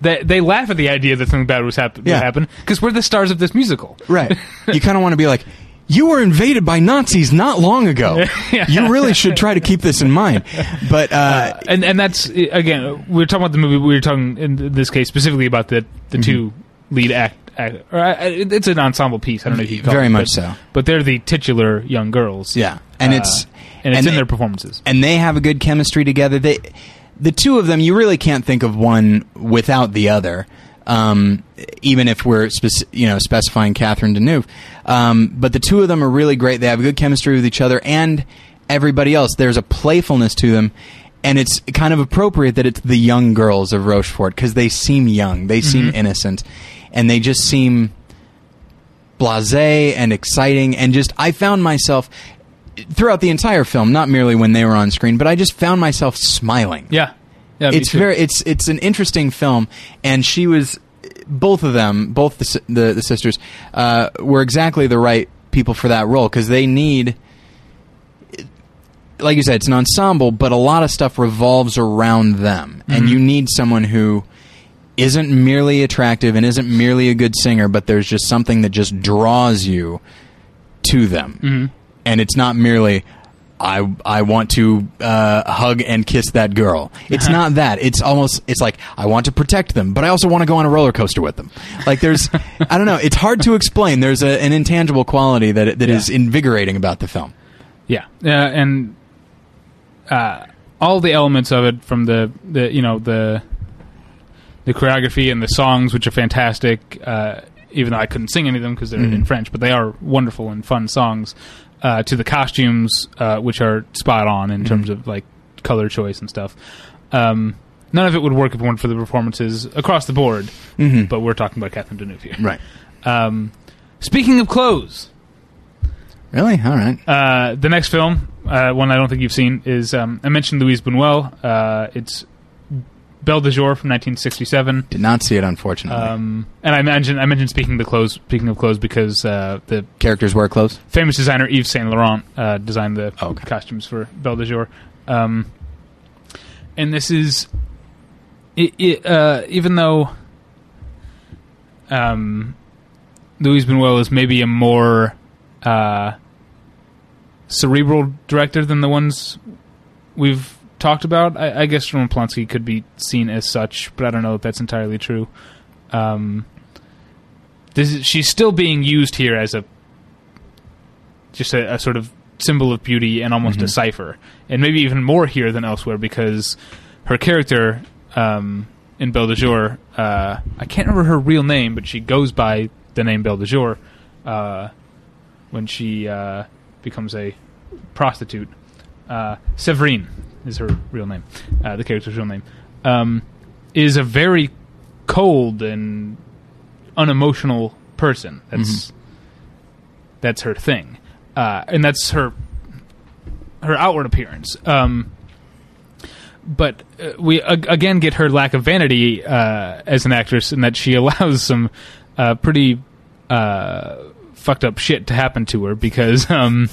They, they laugh at the idea that something bad was happen
Yeah.
would happen because we're the stars of this musical.
right. you kind of want to be like. You were invaded by Nazis not long ago.
Yeah.
You really should try to keep this in mind. But uh,
and and that's again we were talking about the movie. We were talking in this case specifically about the the
Mm-hmm.
two lead act. act or, uh, it's an ensemble piece. I don't know if you call
Very
it,
much
but,
so.
But they're the titular young girls.
yeah, and
Uh,
it's
and it's
and
in
they-
their performances.
and they have a good chemistry together. They, the two of them, you really can't think of one without the other. Um, even if we're speci- you know specifying Catherine Deneuve, um, but the two of them are really great. They have a good chemistry with each other and everybody else. There's a playfulness to them, and it's kind of appropriate that it's the young girls of Rochefort because they seem young, they seem innocent, and they just seem blasé and exciting and just I found myself throughout the entire film, not merely when they were on screen, but I just found myself smiling.
Yeah, yeah.
it's
too.
very it's it's an interesting film, and she was both of them, both the the, the sisters, uh, were exactly the right people for that role because they need. Like you said, it's an ensemble, but a lot of stuff revolves around them, and you need someone who isn't merely attractive and isn't merely a good singer, but there's just something that just draws you to them, and it's not merely I I want to uh, hug and kiss that girl. It's not that. It's almost it's like I want to protect them, but I also want to go on a roller coaster with them. Like there's I don't know. It's hard to explain. There's a, an intangible quality that that is
Yeah.
invigorating about the film.
Yeah, uh, and uh, all the elements of it, from the, the you know the the choreography and the songs, which are fantastic. Uh, even though I couldn't sing any of them because they're in French, but they are wonderful and fun songs. Uh, to the costumes, uh, which are spot on in terms of like color choice and stuff. Um, none of it would work if it weren't for the performances across the board.
Mhm.
But we're talking about Catherine Deneuve here.
Right.
Um, speaking of clothes,
Really? All right.
uh, the next film, uh, one I don't think you've seen, is um, I mentioned Luis Buñuel. Uh, it's Belle de Jour from 1967.
Did not see it, unfortunately.
Um, and I mentioned I mentioned speaking the clothes speaking of clothes because uh, the
Characters wear clothes.
famous designer Yves Saint Laurent uh, designed the
Oh, okay.
costumes for Belle de Jour. Um, and this is, it, it, uh, even though um, Luis Buñuel is maybe a more uh, cerebral director than the ones we've talked about. I, I guess Roman Polanski could be seen as such, but I don't know if that's entirely true. Um, this is, she's still being used here as a just a, a sort of symbol of beauty and almost a cipher, and maybe even more here than elsewhere because her character um, in Belle de Jour, uh, I can't remember her real name, but she goes by the name Belle de Jour uh, when she uh, becomes a prostitute. Uh, Severine is her real name, uh, the character's real name, um, is a very cold and unemotional person. That's that's her thing, uh, and that's her her outward appearance. Um, but uh, we ag- again get her lack of vanity uh, as an actress, in that she allows some uh, pretty uh, fucked up shit to happen to her because um,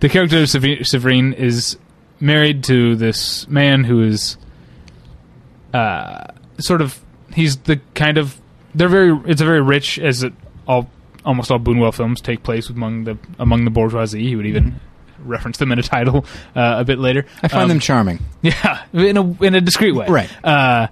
the character of Sever- Severine is married to this man who is uh, sort of he's the kind of they're very it's a very rich as it all almost all Buñuel films take place among the among the bourgeoisie. He would even reference them in a title uh, a bit later.
I find
Um,
them charming.
yeah in a in a discreet way.
Right.
Uh,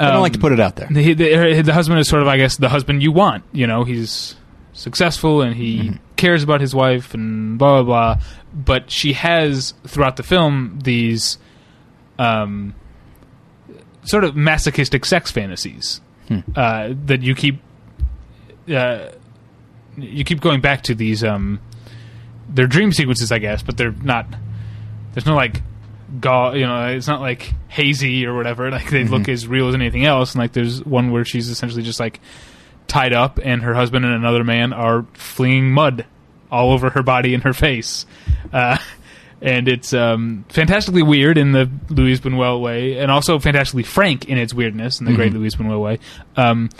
I don't
um,
like to put it out there.
the, the, the husband is sort of, I guess, the husband you want. You know, he's successful and he
Mm-hmm.
Cares about his wife and blah blah blah. But she has throughout the film these, um, sort of masochistic sex fantasies
Hmm.
uh, that you keep, uh, you keep going back to these. Um, they're dream sequences, I guess, but they're not. There's no like God, you know it's not like hazy or whatever like they look as real as anything else and like there's one where she's essentially just like tied up and her husband and another man are flinging mud all over her body and her face. Uh, and it's um, fantastically weird in the Luis Buñuel way and also fantastically frank in its weirdness in the great Luis Buñuel way. Um,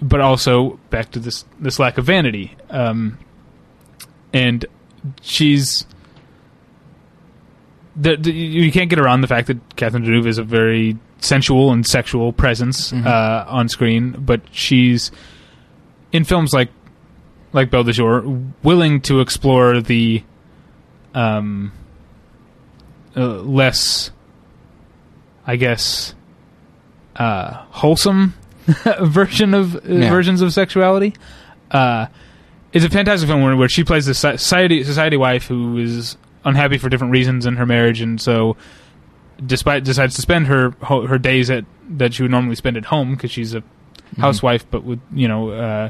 but also back to this this lack of vanity. Um, and she's the, the, you can't get around the fact that Catherine Deneuve is a very sensual and sexual presence uh, on screen, but she's in films like like Belle de Jour willing to explore the um, uh, less, I guess, uh, wholesome version of uh,
Yeah.
versions of sexuality. Uh, it's a fantastic film where, where she plays the society society wife who is unhappy for different reasons in her marriage, and so despite decides to spend her her days at that she would normally spend at home because she's a housewife, but with you know uh,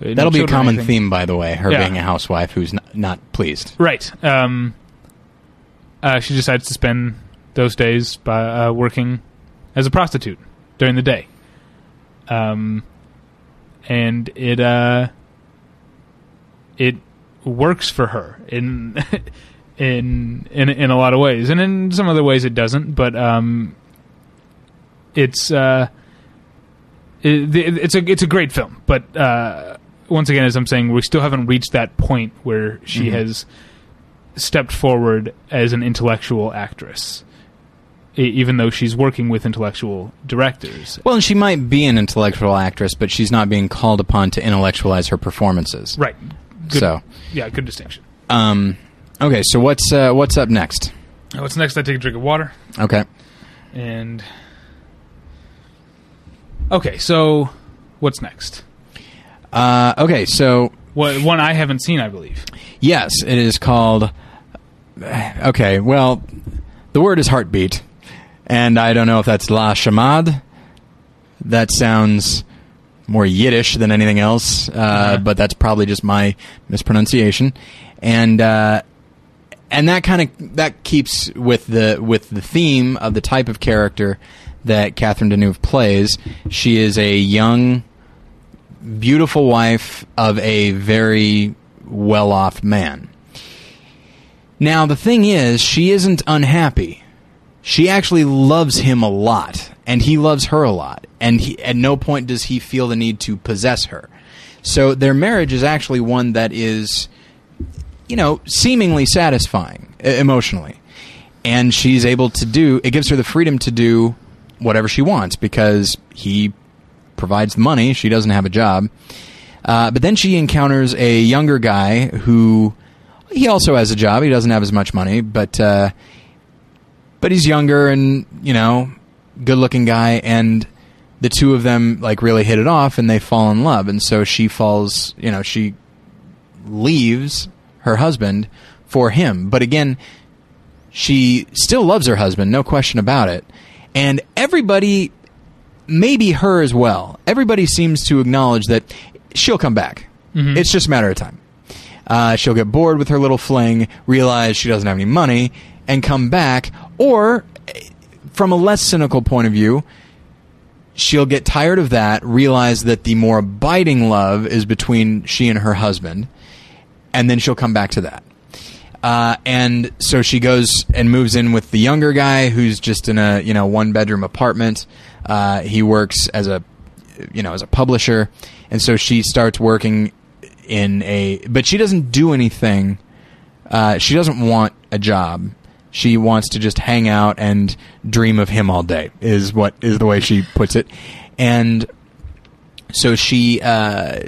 That'll be a common theme, by the way. Her
Yeah.
being a housewife who's not, not pleased.
Right. Um, uh, she decides to spend those days by uh, working as a prostitute during the day. Um, and it uh, it works for her in in in in a lot of ways, and in some other ways it doesn't. But um, it's uh, it's a it's a great film, but uh, once again, as I'm saying, we still haven't reached that point where she has stepped forward as an intellectual actress, even though she's working with intellectual directors.
Well, and she might be an intellectual actress, but she's not being called upon to intellectualize her performances.
Right. Good,
So,
yeah, good distinction.
um, okay, so what's uh, what's up next?
What's next? I take a drink of water
Okay.
and. Okay, so what's next?
Uh, okay, so
What one I haven't seen, I believe.
yes, it is called. Okay, well, the word is heartbeat, and I don't know if that's la chamade. That sounds more Yiddish than anything else, uh,
Uh-huh.
but that's probably just my mispronunciation. And uh, and that kind of that keeps with the with the theme of the type of character that Catherine Deneuve plays. She is a young, beautiful wife of a very well-off man. Now the thing is, she isn't unhappy. She actually loves him a lot, and he loves her a lot, and he, at no point does he feel the need to possess her. So their marriage is actually one that is, you know, seemingly satisfying emotionally, and she's able to do. It gives her the freedom to do whatever she wants because he provides the money. She doesn't have a job. Uh, but then she encounters a younger guy who he also has a job. He doesn't have as much money, but uh, but he's younger and you know good looking guy and the two of them like really hit it off and they fall in love and so she falls you know she leaves her husband for him but again she still loves her husband no question about it and everybody maybe her as well everybody seems to acknowledge that she'll come back it's just a matter of time uh, she'll get bored with her little fling, realize she doesn't have any money, and come back. Or, from a less cynical point of view, she'll get tired of that, realize that the more abiding love is between she and her husband, and then she'll come back to that. Uh, and so she goes and moves in with the younger guy who's just in a you know one bedroom apartment. Uh, he works as a you know as a publisher, and so she starts working in a but she doesn't do anything. Uh, she doesn't want a job. She wants to just hang out and dream of him all day. Is what is the way she puts it, and so she. Uh,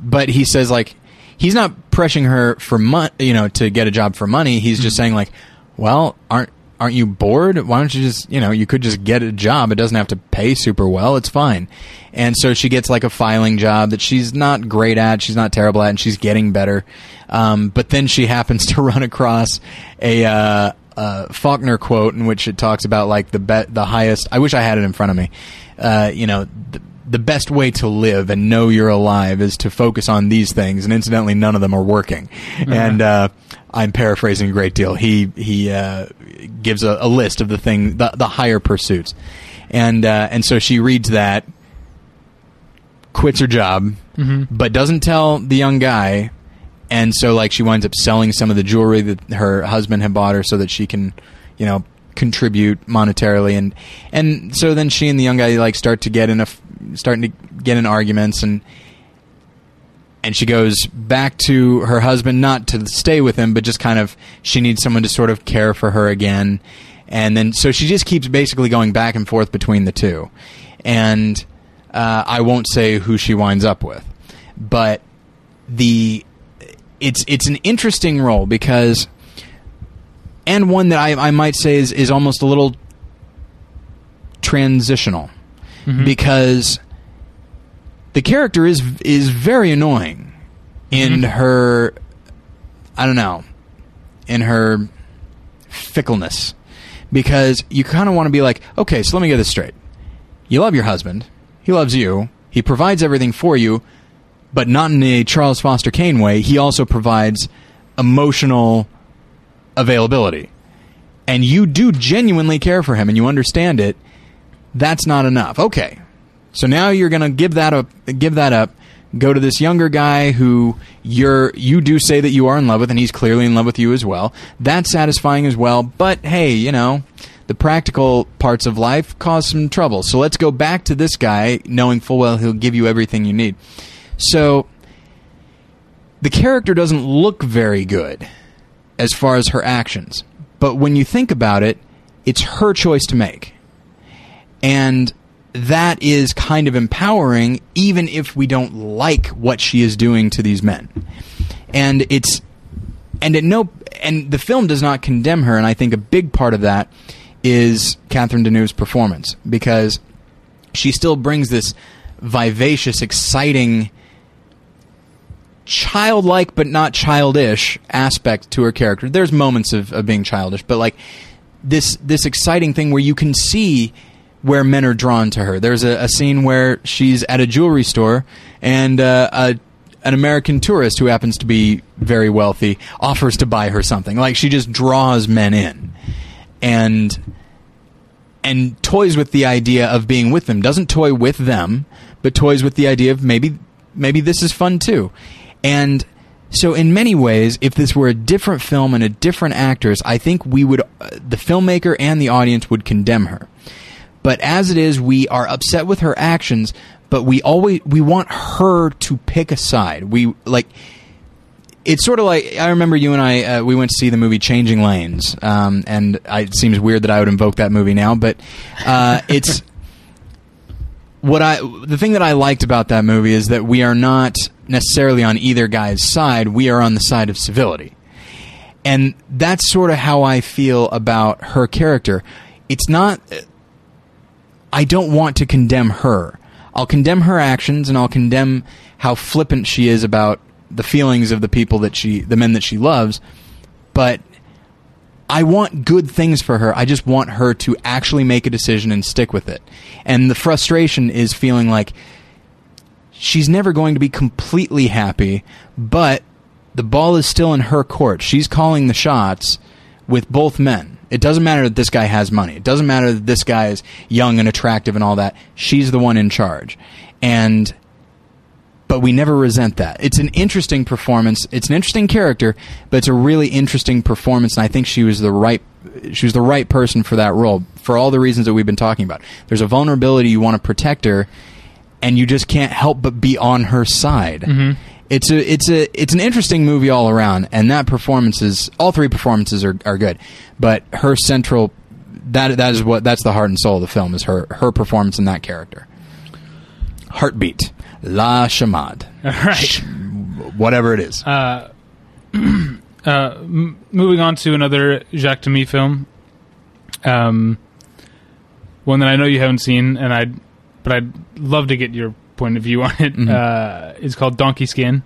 but he says like he's not pressing her for money, you know, to get a job for money. He's just saying like, well, aren't aren't you bored? Why don't you just, you know, you could just get a job. It doesn't have to pay super well. It's fine. And so she gets like a filing job that she's not great at. She's not terrible at, and she's getting better. Um, but then she happens to run across a, uh, uh, Faulkner quote in which it talks about like the be- the highest. I wish I had it in front of me. Uh, you know, the, the best way to live and know you're alive is to focus on these things, and incidentally, none of them are working. And uh, I'm paraphrasing a great deal. He he uh, gives a, a list of the thing, the, the higher pursuits, and uh, and so she reads that, quits her job, but doesn't tell the young guy, and so like she winds up selling some of the jewelry that her husband had bought her so that she can, you know, contribute monetarily, and and so then she and the young guy like start to get in a f- starting to get in arguments and and she goes back to her husband not to stay with him but just kind of she needs someone to sort of care for her again. And then so she just keeps basically going back and forth between the two. And uh, i won't say who she winds up with. But the it's it's an interesting role because and one that I, I might say is, is almost a little transitional Mm-hmm. because the character is is very annoying in mm-hmm. her I don't know in her fickleness. Because you kind of want to be like okay so let me get this straight. You love your husband. He loves you. He provides everything for you but not in a Charles Foster Kane way. He also provides emotional availability. And you do genuinely care for him and you understand it that's not enough. Okay. So now you're going to give that up give that up go to this younger guy who you're you do say that you are in love with and he's clearly in love with you as well. That's satisfying as well, but hey, you know, the practical parts of life cause some trouble. So let's go back to this guy knowing full well he'll give you everything you need. So the character doesn't look very good as far as her actions. But when you think about it, it's her choice to make. And that is kind of empowering, even if we don't like what she is doing to these men. And it's, and no, and the film does not condemn her, and I think a big part of that is Catherine Deneuve's performance, because she still brings this vivacious, exciting, childlike but not childish aspect to her character. There's moments of, of being childish, but like this this exciting thing where you can see where men are drawn to her. There's a, a scene where she's at a jewelry store and uh, a an American tourist who happens to be very wealthy offers to buy her something. Like she just draws men in. And and toys with the idea of being with them. Doesn't toy with them, but toys with the idea of maybe maybe this is fun too. And so in many ways, if this were a different film and a different actors, I think we would uh, the filmmaker and the audience would condemn her. But as it is, we are upset with her actions, but we always we want her to pick a side. We like it's sort of like I remember you and I uh, we went to see the movie Changing Lanes, um, and I, it seems weird that I would invoke that movie now, but uh, it's what I the thing that I liked about that movie is that we are not necessarily on either guy's side. We are on the side of civility, and that's sort of how I feel about her character. It's not. I don't want to condemn her. I'll condemn her actions and I'll condemn how flippant she is about the feelings of the people that she, the men that she loves. But I want good things for her. I just want her to actually make a decision and stick with it. And the frustration is feeling like she's never going to be completely happy, but the ball is still in her court. She's calling the shots with both men. It doesn't matter that this guy has money. It doesn't matter that this guy is young and attractive and all that. She's the one in charge. And but we never resent that. It's an interesting performance. It's an interesting character, but it's a really interesting performance and I think she was the right she was the right person for that role for all the reasons that we've been talking about. There's a vulnerability you want to protect her and you just can't help but be on her side.
Mm-hmm.
It's a it's a it's an interesting movie all around, and that performance is all three performances are, are good, but her central that that is what that's the heart and soul of the film is her her performance in that character. Heartbeat, La Chamade,
All right.
Sh- whatever it is.
Uh, uh, m- moving on to another Jacques Demy film, um, one that I know you haven't seen, and I'd but I'd love to get your point of view on it.
Mhm.
Uh, it's called Donkey Skin.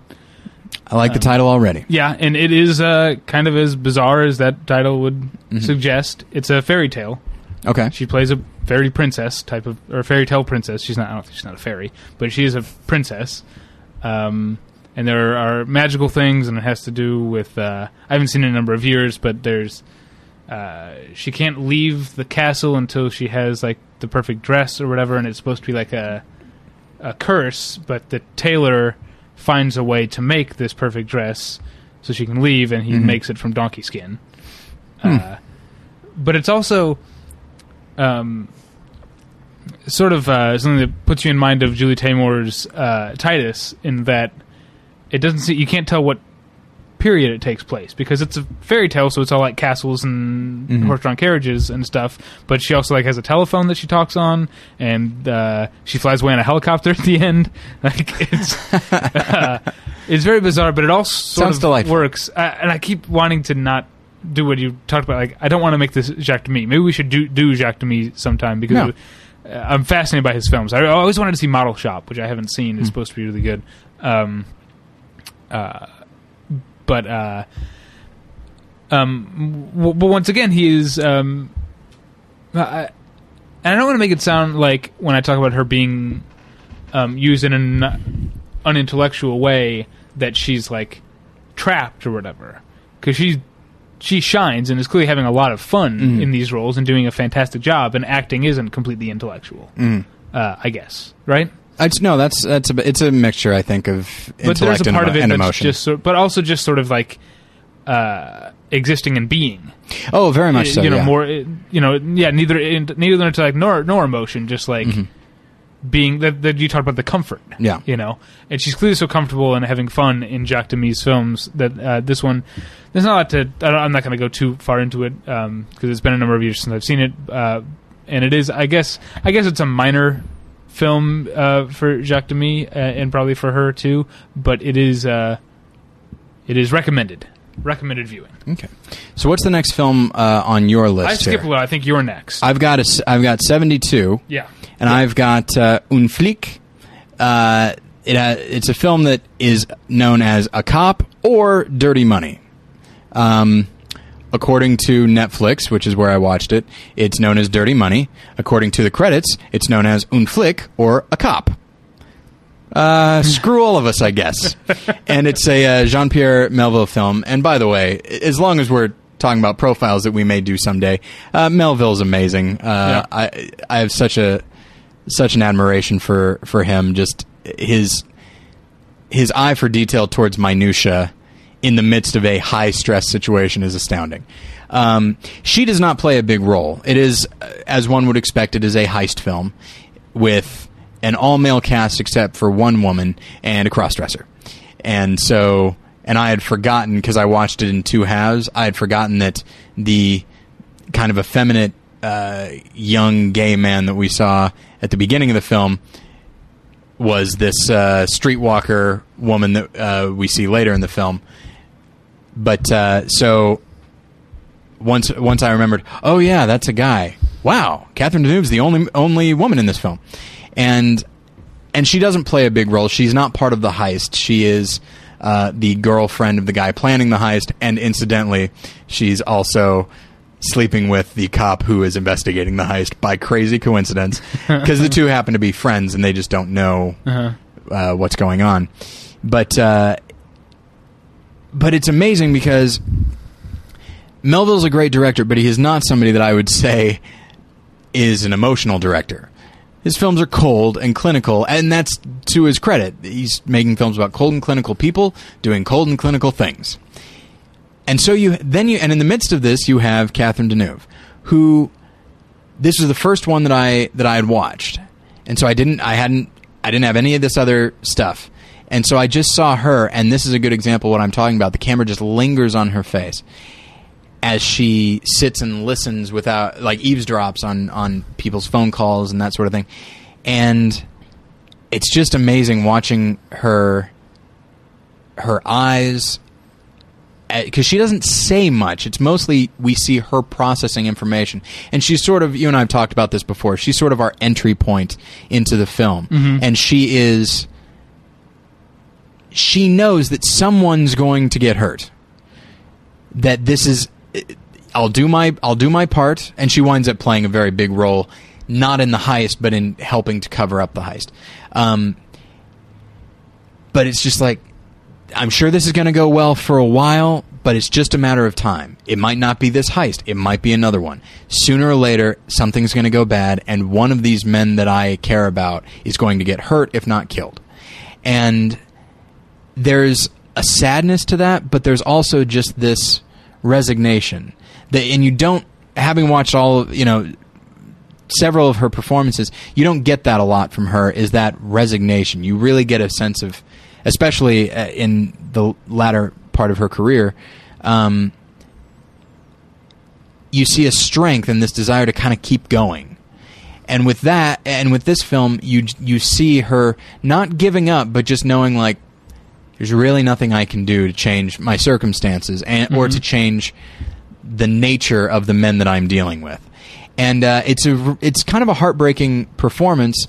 I like the
um,
title already.
Yeah, and it is uh, kind of as bizarre as that title would
Mhm.
suggest. It's a fairy tale.
Okay,
She plays a fairy princess type of, or fairy tale princess. She's not. I don't think she's not a fairy, but she is a princess. Um, and there are magical things, and it has to do with. Uh, I haven't seen it in a number of years, but there's. Uh, she can't leave the castle until she has like the perfect dress or whatever, and it's supposed to be like a a curse. But the tailor finds a way to make this perfect dress so she can leave, and he
Mhm.
makes it from donkey skin.
Hmm.
Uh, but it's also um, sort of uh, something that puts you in mind of Julie Taymor's uh, Titus, in that it doesn't see you can't tell what period it takes place because it's a fairy tale, so it's all like castles and
Mhm.
horse-drawn carriages and stuff. But she also like has a telephone that she talks on, and uh, she flies away on a helicopter at the end. Like it's uh, it's very bizarre, but it all sort
Sounds
of
delightful.
works. I, and I keep wanting to not do what you talked about. Like I don't want to make this Jacques Demy. Maybe we should do do Jacques Demy sometime because
No.
uh, I'm fascinated by his films. I always wanted to see Model Shop, which I haven't seen. It's
Hmm.
supposed to be really good. Um, uh, but uh, um, w- but once again, he is. Um, I, and I don't want to make it sound like when I talk about her being um, used in an unintellectual way that she's like trapped or whatever, because she's she shines and is clearly having a lot of fun
Mhm.
in these roles and doing a fantastic job. And acting isn't completely intellectual,
Mm.
uh, I guess, right?
It's, no, that's that's a, it's a mixture, I think, of
But
intellect
there's a
and,
part of it
and
that's
emotion.
just, sort, but also just sort of like uh, existing and being.
oh, very much so.
you know,
yeah.
more. You know, yeah, neither in, neither intellect nor nor emotion. Just like
Mhm.
being that, that you talked about the comfort.
Yeah.
you know, and she's clearly so comfortable and having fun in Jacques Demy's films that uh, this one, there's not a lot to. I don't, I'm not going to go too far into it because it's been a number of years since I've seen it, uh, and it is. I guess. I guess it's a minor film uh, for Jacques Demy uh, and probably for her too, but it is. Uh, it is recommended. Recommended viewing.
Okay. So what's the next film uh, on your list
I skipped
here?
one. I think you're next.
I've got a, I've got 72,
yeah.
and I've got uh, Un Flic. Uh, it it's a film that is known as A Cop or Dirty Money. Um, according to Netflix, which is where I watched it, it's known as Dirty Money. According to the credits, it's known as Un Flic or A Cop. Uh, screw all of us, I guess. and it's a uh, Jean Pierre Melville film. And by the way, as long as we're talking about profiles that we may do someday, uh, Melville's amazing. Uh, I I have such a such an admiration for for him. Just his his eye for detail towards minutia in the midst of a high stress situation is astounding. Um, she does not play a big role. It is, uh, as one would expect, it is a heist film with an all male cast except for one woman and a crossdresser. And so, and I had forgotten because I watched it in two halves. I had forgotten that the kind of effeminate uh, young gay man that we saw at the beginning of the film was this uh, streetwalker woman that uh, we see later in the film. But uh, so once once I remembered, oh yeah, that's a guy. Wow, Catherine Deneuve's the only only woman in this film, and and she doesn't play a big role. She's not part of the heist. She is uh, the girlfriend of the guy planning the heist, and incidentally, she's also sleeping with the cop who is investigating the heist by crazy coincidence because the two happen to be friends and they just don't know
Uh-huh.
uh, what's going on. But uh, but it's amazing because Melville's a great director, but he is not somebody that I would say is an emotional director. His films are cold and clinical, and that's to his credit. He's making films about cold and clinical people doing cold and clinical things. And so you then you and in the midst of this you have Catherine Deneuve, who this was the first one that I that I had watched, and so I didn't I hadn't I didn't have any of this other stuff, and so I just saw her, and this is a good example of what I'm talking about. The camera just lingers on her face as she sits and listens without like eavesdrops on on people's phone calls and that sort of thing, and it's just amazing watching her her eyes eh, because she doesn't say much. It's mostly we see her processing information, and she's sort of you and I have talked about this before. She's sort of our entry point into the film, mm-hmm. and she is. She knows that someone's going to get hurt. That this is, I'll do my I'll do my part, and she winds up playing a very big role, not in the heist, but in helping to cover up the heist. Um, but it's just like I'm sure this is going to go well for a while, but it's just a matter of time. It might not be this heist. It might be another one. Sooner or later, something's going to go bad, and one of these men that I care about is going to get hurt, if not killed. And there's a sadness to that, but there's also just this resignation. That, and you don't, having watched all of, you know, several of her performances, you don't get that a lot from her. Is that resignation? You really get a sense of, especially uh, in the latter part of her career, um, you see a strength and this desire to kind of keep going. And with that, and with this film, you you see her not giving up, but just knowing like there's really nothing I can do to change my circumstances and or to change the nature of the men that I'm dealing with. And uh, it's a it's kind of a heartbreaking performance,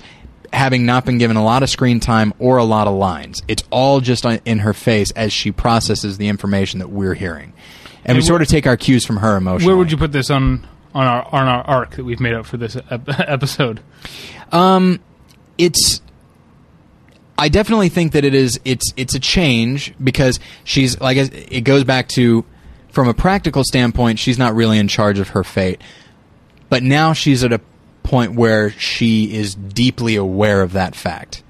having not been given a lot of screen time or a lot of lines. It's all just in her face as she processes the information that we're hearing, and, we sort of take our cues from her emotionally.
Where would you put this on on our on our arc that we've made up for this ep- episode?
Um, it's. I definitely think that it is. It's it's a change because she's like it goes back to, from a practical standpoint, she's not really in charge of her fate, but now she's at a point where she is deeply aware of that fact.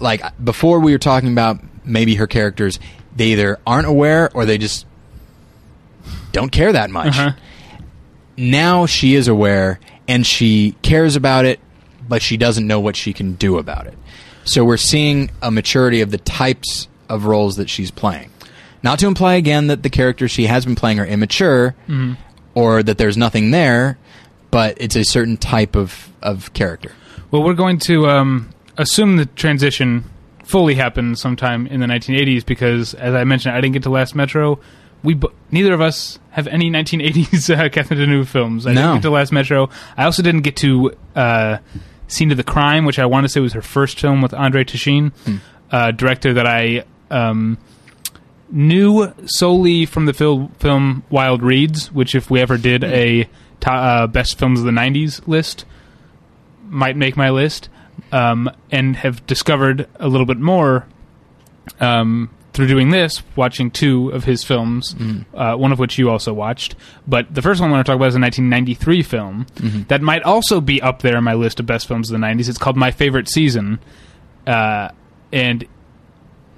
Like before, we were talking about maybe her characters. They either aren't aware or they just don't care that much
Uh-huh.
now she is aware and she cares about it, but she doesn't know what she can do about it. So we're seeing a maturity of the types of roles that she's playing. Not to imply again that the characters she has been playing are immature or that there's nothing there, but it's a certain type of, of character.
Well, we're going to um, assume the transition fully happened sometime in the 1980s because, as I mentioned, I didn't get to Last Metro. We bo- neither of us have any 1980s uh, Catherine Deneuve films. I
No.
didn't get to Last Metro. I also didn't get to uh, Scene of the Crime, which I want to say was her first film with André Téchiné, uh, director that I um, knew solely from the fil- film Wild Reeds, which if we ever did a to- uh, best films of the 90s list, might make my list, um, and have discovered a little bit more um, through doing this, watching two of his films, uh, one of which you also watched. But the first one I want to talk about is a 1993 film that might also be up there in my list of best films of the 90s. It's called My Favorite Season, uh, and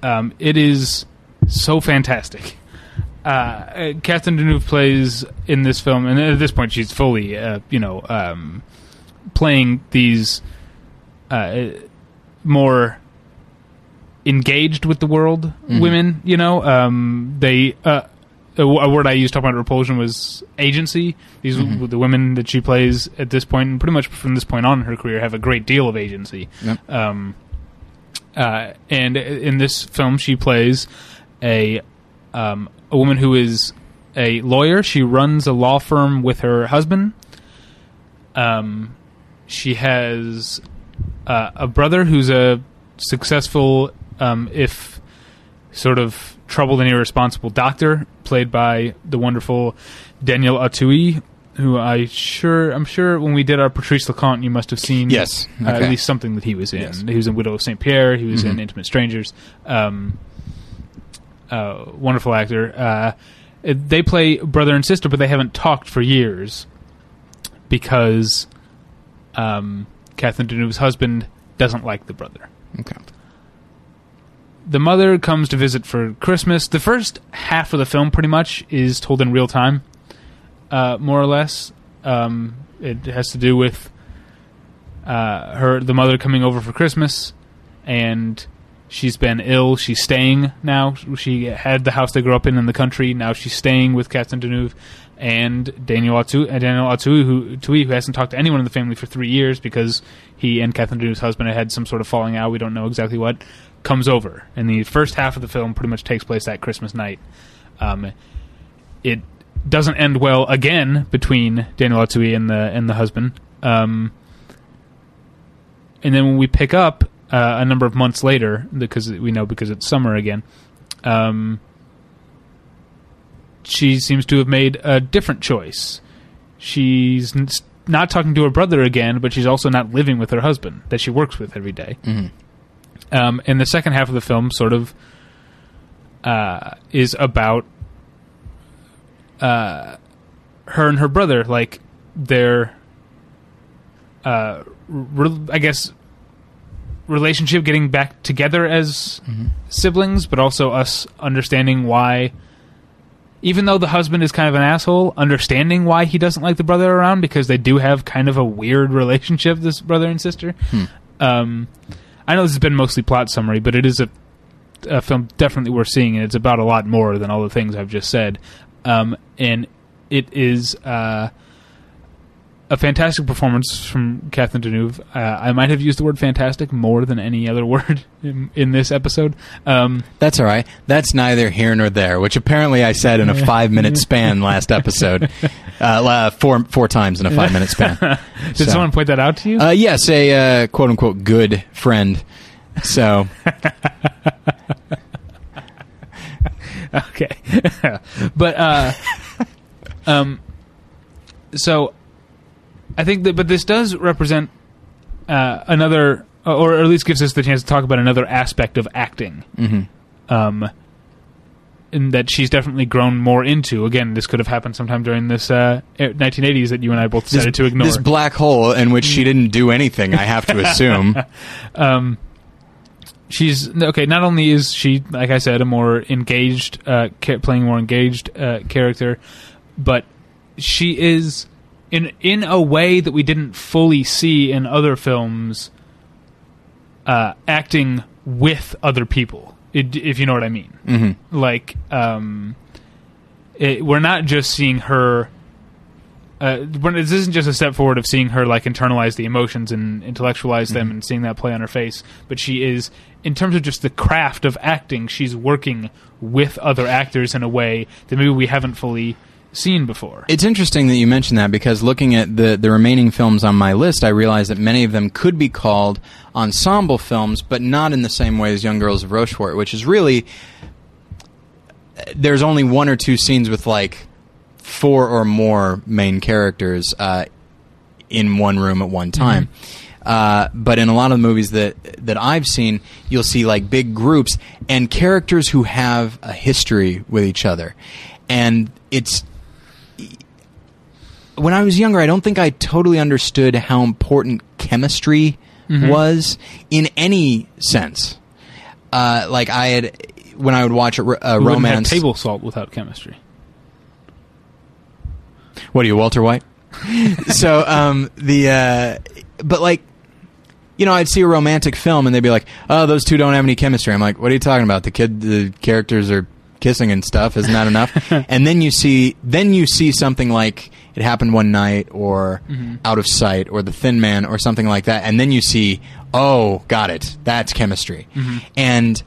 um, it is so fantastic. uh, Catherine Deneuve plays in this film, and at this point she's fully, uh, you know, um, playing these uh, more engaged with the world women. You know, um, they. Uh, a word I used talking about repulsion was agency. These the women that she plays at this point, and pretty much from this point on in her career, have a great deal of agency.
Yep.
Um, uh, and in this film, she plays a um, a woman who is a lawyer. She runs a law firm with her husband. Um, she has uh, a brother who's a successful, um, if sort of troubled and irresponsible doctor, played by the wonderful Daniel Auteuil, who I sure I'm sure when we did our Patrice Leconte, you must have seen
Yes.
uh, at least something that he was in.
Yes.
He was in Widow of Saint Pierre. He was in
Mhm.
Intimate Strangers. Um, uh, wonderful actor. Uh, they play brother and sister, but they haven't talked for years because um, Catherine Deneuve's husband doesn't like the brother.
Okay.
The mother comes to visit for Christmas. The first half of the film, pretty much, is told in real time, uh, more or less. Um, it has to do with uh, her, the mother coming over for Christmas, and she's been ill. She's staying now. She had the house they grew up in in the country. Now she's staying with Catherine Deneuve and Daniel Auteuil, uh, Daniel Auteuil, who, Tui, who hasn't talked to anyone in the family for three years because he and Catherine Deneuve's husband had some sort of falling out. We don't know exactly what. Comes over, and the first half of the film pretty much takes place that Christmas night. Um, it doesn't end well again between Daniel Auteuil and the and the husband. Um, and then when we pick up uh, a number of months later, because we know because it's summer again, um, she seems to have made a different choice. She's n- not talking to her brother again, but she's also not living with her husband that she works with every day.
Mhm.
Um, and the second half of the film sort of uh, is about uh, her and her brother, like their, uh, re- I guess, relationship getting back together as siblings, but also us understanding why. Even though the husband is kind of an asshole, understanding why he doesn't like the brother around because they do have kind of a weird relationship, this brother and sister. Um, I know this has been mostly plot summary, but it is a, a film definitely worth seeing, and it's about a lot more than all the things I've just said. Um, and it is uh, a fantastic performance from Catherine Deneuve. Uh, I might have used the word fantastic more than any other word in, in this episode. Um,
That's all right. That's neither here nor there, which apparently I said in a five minute span last episode. Uh, four, four times in a five minute span.
did
So-
someone point that out to you?
Uh, yes, a uh, quote unquote good friend. So,
okay but uh um so i think that but this does represent uh another or at least gives us the chance to talk about another aspect of acting
mhm.
um and that she's definitely grown more into again this could have happened sometime during this uh 1980s that you and i both decided to ignore
this black hole in which she didn't do anything, I have to assume.
um, she's okay. Not only is she, like I said, a more engaged, uh, ca- playing more engaged uh, character, but she is in in a way that we didn't fully see in other films, uh, acting with other people. It, if you know what I mean,
hmm
like um, it, we're not just seeing her. Uh, this isn't just a step forward of seeing her like internalize the emotions and intellectualize them and seeing that play on her face, but she is, in terms of just the craft of acting, she's working with other actors in a way that maybe we haven't fully seen before.
It's interesting that you mentioned that because looking at the, the remaining films on my list, I realized that many of them could be called ensemble films, but not in the same way as Young Girls of Rochefort, which is really. There's only one or two scenes with like four or more main characters uh, in one room at one time. Uh, but in a lot of the movies that that I've seen, you'll see like big groups and characters who have a history with each other, and it's when I was younger, I don't think I totally understood how important chemistry was in any sense. Uh, like I had, when I would watch a, a
have
romance.
table salt without chemistry.
What are you, Walter White? so um, the uh, but like you know, I'd see a romantic film and they'd be like, "Oh, those two don't have any chemistry." I'm like, "What are you talking about? The kid, the characters are kissing and stuff. Isn't that enough?" and then you see, then you see something like "It Happened One Night" or mm-hmm. "Out of Sight" or "The Thin Man" or something like that, and then you see, "Oh, got it. That's chemistry," mm-hmm. and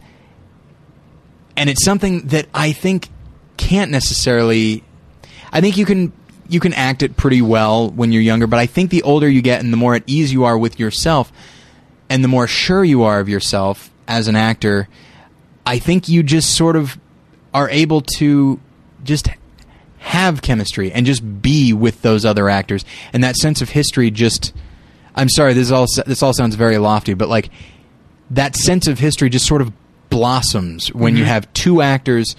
and it's something that I think can't necessarily. I think you can you can act it pretty well when you're younger, but I think the older you get and the more at ease you are with yourself, and the more sure you are of yourself as an actor, I think you just sort of are able to just have chemistry and just be with those other actors, and that sense of history just. I'm sorry, this is all this all sounds very lofty, but like that sense of history just sort of blossoms when you mm-hmm. have two actors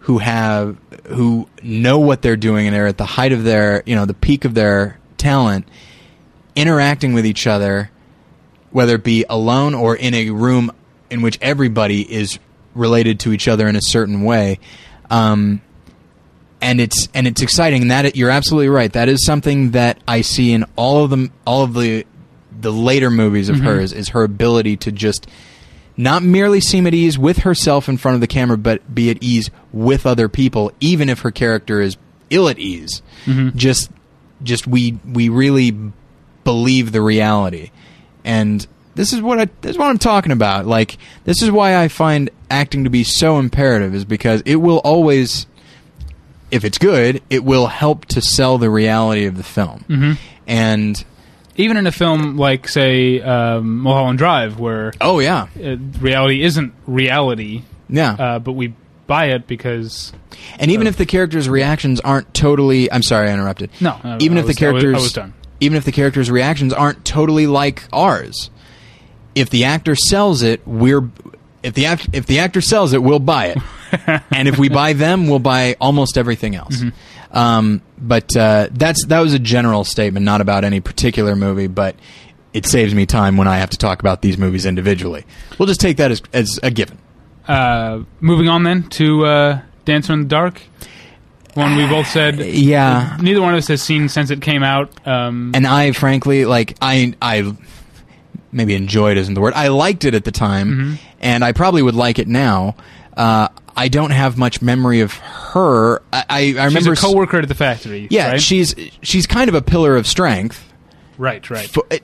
who have who know what they're doing and they're at the height of their you know the peak of their talent interacting with each other whether it be alone or in a room in which everybody is related to each other in a certain way. Um, and it's and it's exciting. And that you're absolutely right. That is something that I see in all of them all of the the later movies of hers is her ability to just not merely seem at ease with herself in front of the camera, but be at ease with other people, even if her character is ill at ease. Just, just we we really believe the reality, and this is what I this is what I'm talking about. Like this is why I find acting to be so imperative, is because it will always, if it's good, it will help to sell the reality of the film,
Mm-hmm.
and.
Even in a film like, say, um, Mulholland Drive, where
Oh yeah,
uh, reality isn't reality,
yeah.
uh, but we buy it because
And even
Uh,
if the characters' reactions aren't totally, I'm sorry, I interrupted.
No,
even
I
if
was-
the
I was-
characters,
I was done.
even if the characters' reactions aren't totally like ours, if the actor sells it, we're if the act, if the actor sells it, we'll buy it, and if we buy them, we'll buy almost everything else.
Mm-hmm.
Um, but uh, that's that was a general statement, not about any particular movie, but. It saves me time when I have to talk about these movies individually. We'll just take that as, as a given.
Uh, moving on then to uh, Dancer in the Dark, one we both said
Yeah,
neither one of us has seen since it came out. Um,
and I frankly like I I maybe enjoyed isn't the word. I liked it at the time, and I probably would like it now. Uh, I don't have much memory of her. I, I, I
she's
remember.
a
s-
coworker at the factory.
yeah,
right?
she's she's kind of a pillar of strength.
right, right.
Fo- it-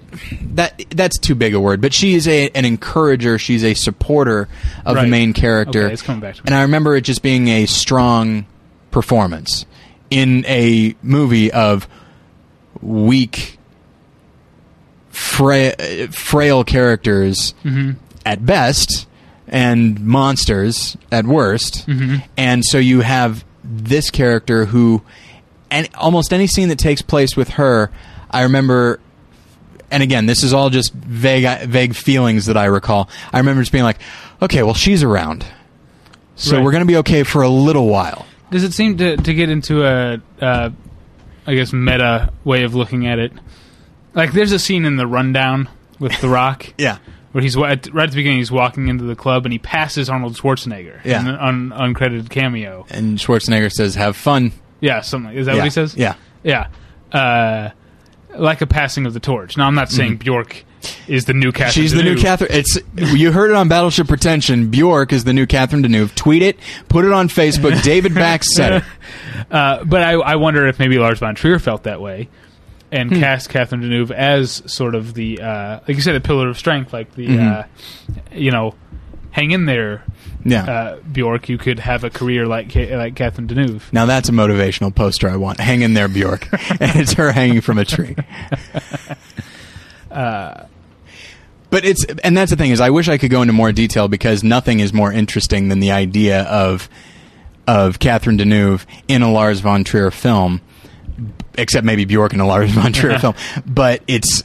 that that's too big a word, but she is a, an encourager. She's a supporter of the main character.
Okay, it's coming back to me.
And I remember it just being a strong performance in a movie of weak, fra- frail characters
Mm-hmm.
at best and monsters at worst.
Mm-hmm.
And so you have this character who, and almost any scene that takes place with her, I remember. And again, this is all just vague, vague feelings that I recall. I remember just being like, "Okay, well, she's around, so
Right.
we're going to be okay for a little while."
Does it seem to to get into a, uh, I guess, meta way of looking at it? Like, there's a scene in the rundown with The Rock
Yeah,
where he's right at the beginning. He's walking into the club and he passes Arnold Schwarzenegger.
Yeah.
in an un, uncredited cameo.
and Schwarzenegger says, "Have fun."
Yeah, something. Like, is that
yeah.
what he says?
Yeah,
Yeah. Uh, like a passing of the torch. Now, I'm not saying Bjork is the new Catherine.
Mm-hmm. she's the new Catherine. It's you heard it on Battleship Pretension. Bjork is the new Catherine Deneuve. Tweet it, put it on Facebook. David Bax said it.
Uh, but I, I wonder if maybe Lars von Trier felt that way and
Hmm.
cast Catherine Deneuve as sort of the, uh, like you said, a pillar of strength, like the,
Mhm.
uh, you know, hang in there,
Yeah.
uh, Bjork. You could have a career like like Catherine Deneuve.
Now that's a motivational poster I want. Hang in there, Bjork. and it's her hanging from a tree. but it's and that's the thing is I wish I could go into more detail because nothing is more interesting than the idea of of Catherine Deneuve in a Lars von Trier film, except maybe Bjork in a Lars von Trier film. But it's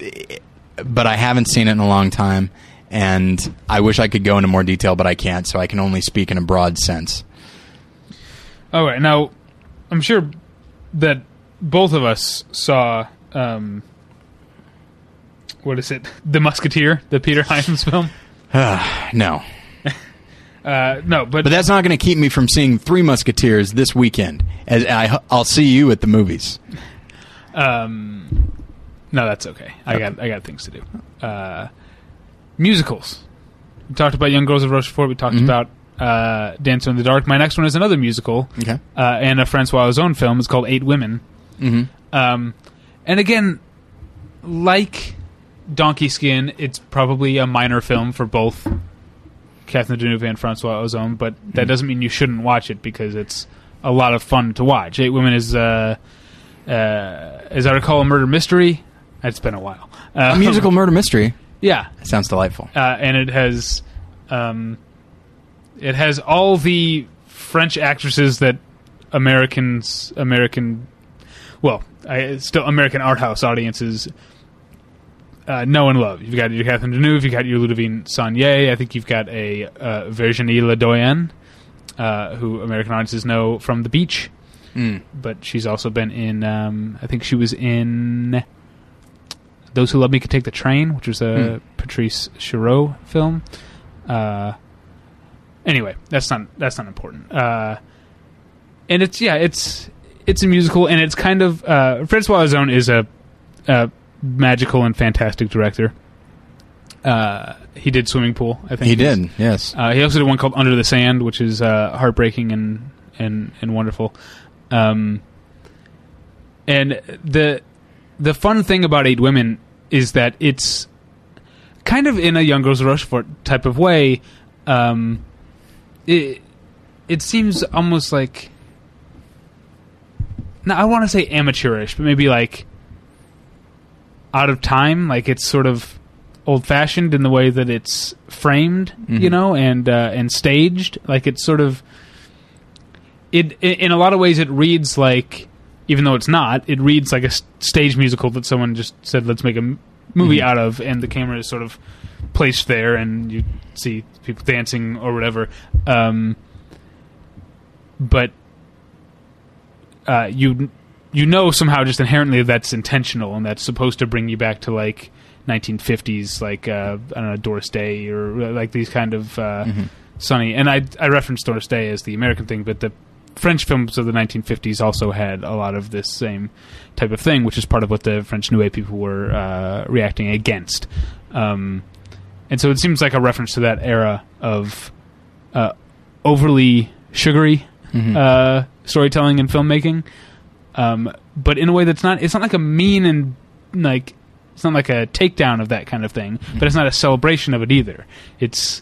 but I haven't seen it in a long time, and I wish I could go into more detail, but I can't. So I can only speak in a broad sense.
All right, now I'm sure that both of us saw. Um, what is it? The Musketeer, the Peter Hyams film.
no.
Uh, no, but,
But that's not going to keep me from seeing Three Musketeers this weekend. As I, I'll see you at the movies.
Um, no, that's okay. I got I got things to do. Uh, musicals. We talked about Young Girls of Rochefort. We talked
Mhm.
about uh, Dancer in the Dark. My next one is another musical
Okay.
uh, and a Francois Ozon film. It's called Eight Women.
Mm-hmm.
Um, and again, like Donkey Skin, it's probably a minor film for both Catherine Deneuve and Francois Ozon, but that
Mhm.
doesn't mean you shouldn't watch it because it's a lot of fun to watch. Eight Women is, uh, uh, as I recall, a murder mystery. It's been a while. Uh,
A musical murder mystery.
yeah, it
Sounds delightful.
uh, and it has um, it has all the French actresses that Americans American well I, still American art house audiences uh, know and love. You've got your Catherine Deneuve, you've got your Ludivine Sagnier. I think you've got a uh, Virginie Ledoyen, uh, who American audiences know from The Beach,
Mm.
but she's also been in. Um, I think she was in Those Who Love Me Can Take the Train, which was a
Hmm.
Patrice Chéreau film. Uh, anyway, that's not that's not important. Uh, and it's yeah, it's it's a musical, and it's kind of uh, Francois Ozon is a, a magical and fantastic director. Uh, he did Swimming Pool, I think
He did. Yes.
uh, he also did one called Under the Sand, which is uh, heartbreaking and and and wonderful. Um, and the the fun thing about Eight Women is that it's kind of in a Young Girls Rochefort type of way. Um, it it seems almost like no, I want to say amateurish, but maybe like out of time. Like it's sort of old fashioned in the way that it's framed, you
Mhm.
know, and uh, and staged. Like it's sort of it in a lot of ways it reads like even though it's not, it reads like a stage musical that someone just said let's make a movie
Mhm.
out of, and the camera is sort of placed there, and you see people dancing or whatever. Um, but uh, you you know somehow just inherently that's intentional and that's supposed to bring you back to like 1950s, like uh, I don't know Doris Day or like these kind of uh,
Mhm.
sunny. And I I referenced Doris Day as the American thing, but the French films of the 1950s also had a lot of this same type of thing, which is part of what the French New Wave people were uh, reacting against. Um, and so it seems like a reference to that era of uh, overly sugary
Mhm.
uh, storytelling and filmmaking, um, but in a way that's not. It's not like a mean and like it's not like a takedown of that kind of thing, but it's not a celebration of it either. It's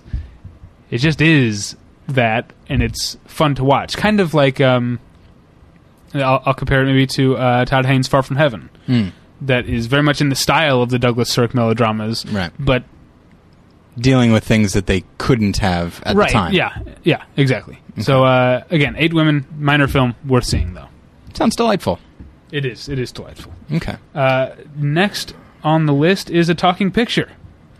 it just is that, and it's fun to watch. Kind of like um, I'll, I'll compare it maybe to uh, Todd Haynes' Far From Heaven.
Mm.
That is very much in the style of the Douglas Sirk melodramas,
Right.
but
Dealing with things that they couldn't have at
right,
the time.
yeah, yeah, exactly. So uh, again, Eight Women, minor film, worth seeing though.
Sounds delightful.
It is. It is delightful.
Okay.
Uh, next on the list is a talking picture,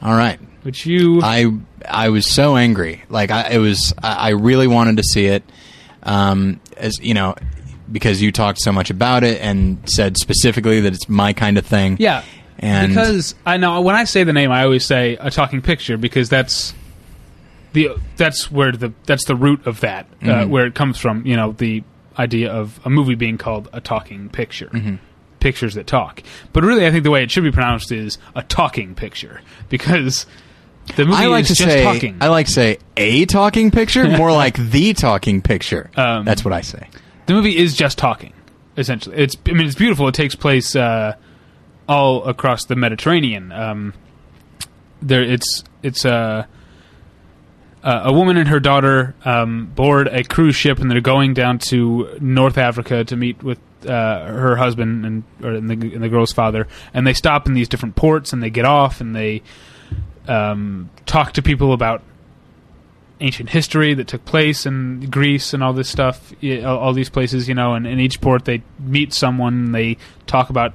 All right.
Which you
I I was so angry. Like I it was I I really wanted to see it. Um as you know, because you talked so much about it and said specifically that it's my kind of thing.
yeah.
And
because I know when I say the name, I always say a talking picture because that's the that's where the that's the root of that uh,
Mhm.
where it comes from. You know, the idea of a movie being called a talking picture,
Mhm.
pictures that talk. But really, I think the way it should be pronounced is a talking picture because the movie
I like
is
to
just
say
talking.
I like to say a talking picture, more like the talking picture.
Um,
That's what I say.
the movie is just talking essentially it's i mean it's beautiful it takes place uh, all across the mediterranean um, there it's it's uh, uh, a woman and her daughter um, board a cruise ship and they're going down to north africa to meet with uh, her husband and or and the, and the girl's father and they stop in these different ports and they get off and they um, talk to people about ancient history that took place in Greece and all this stuff, all, these places, you know, and in each port they meet someone, and they talk about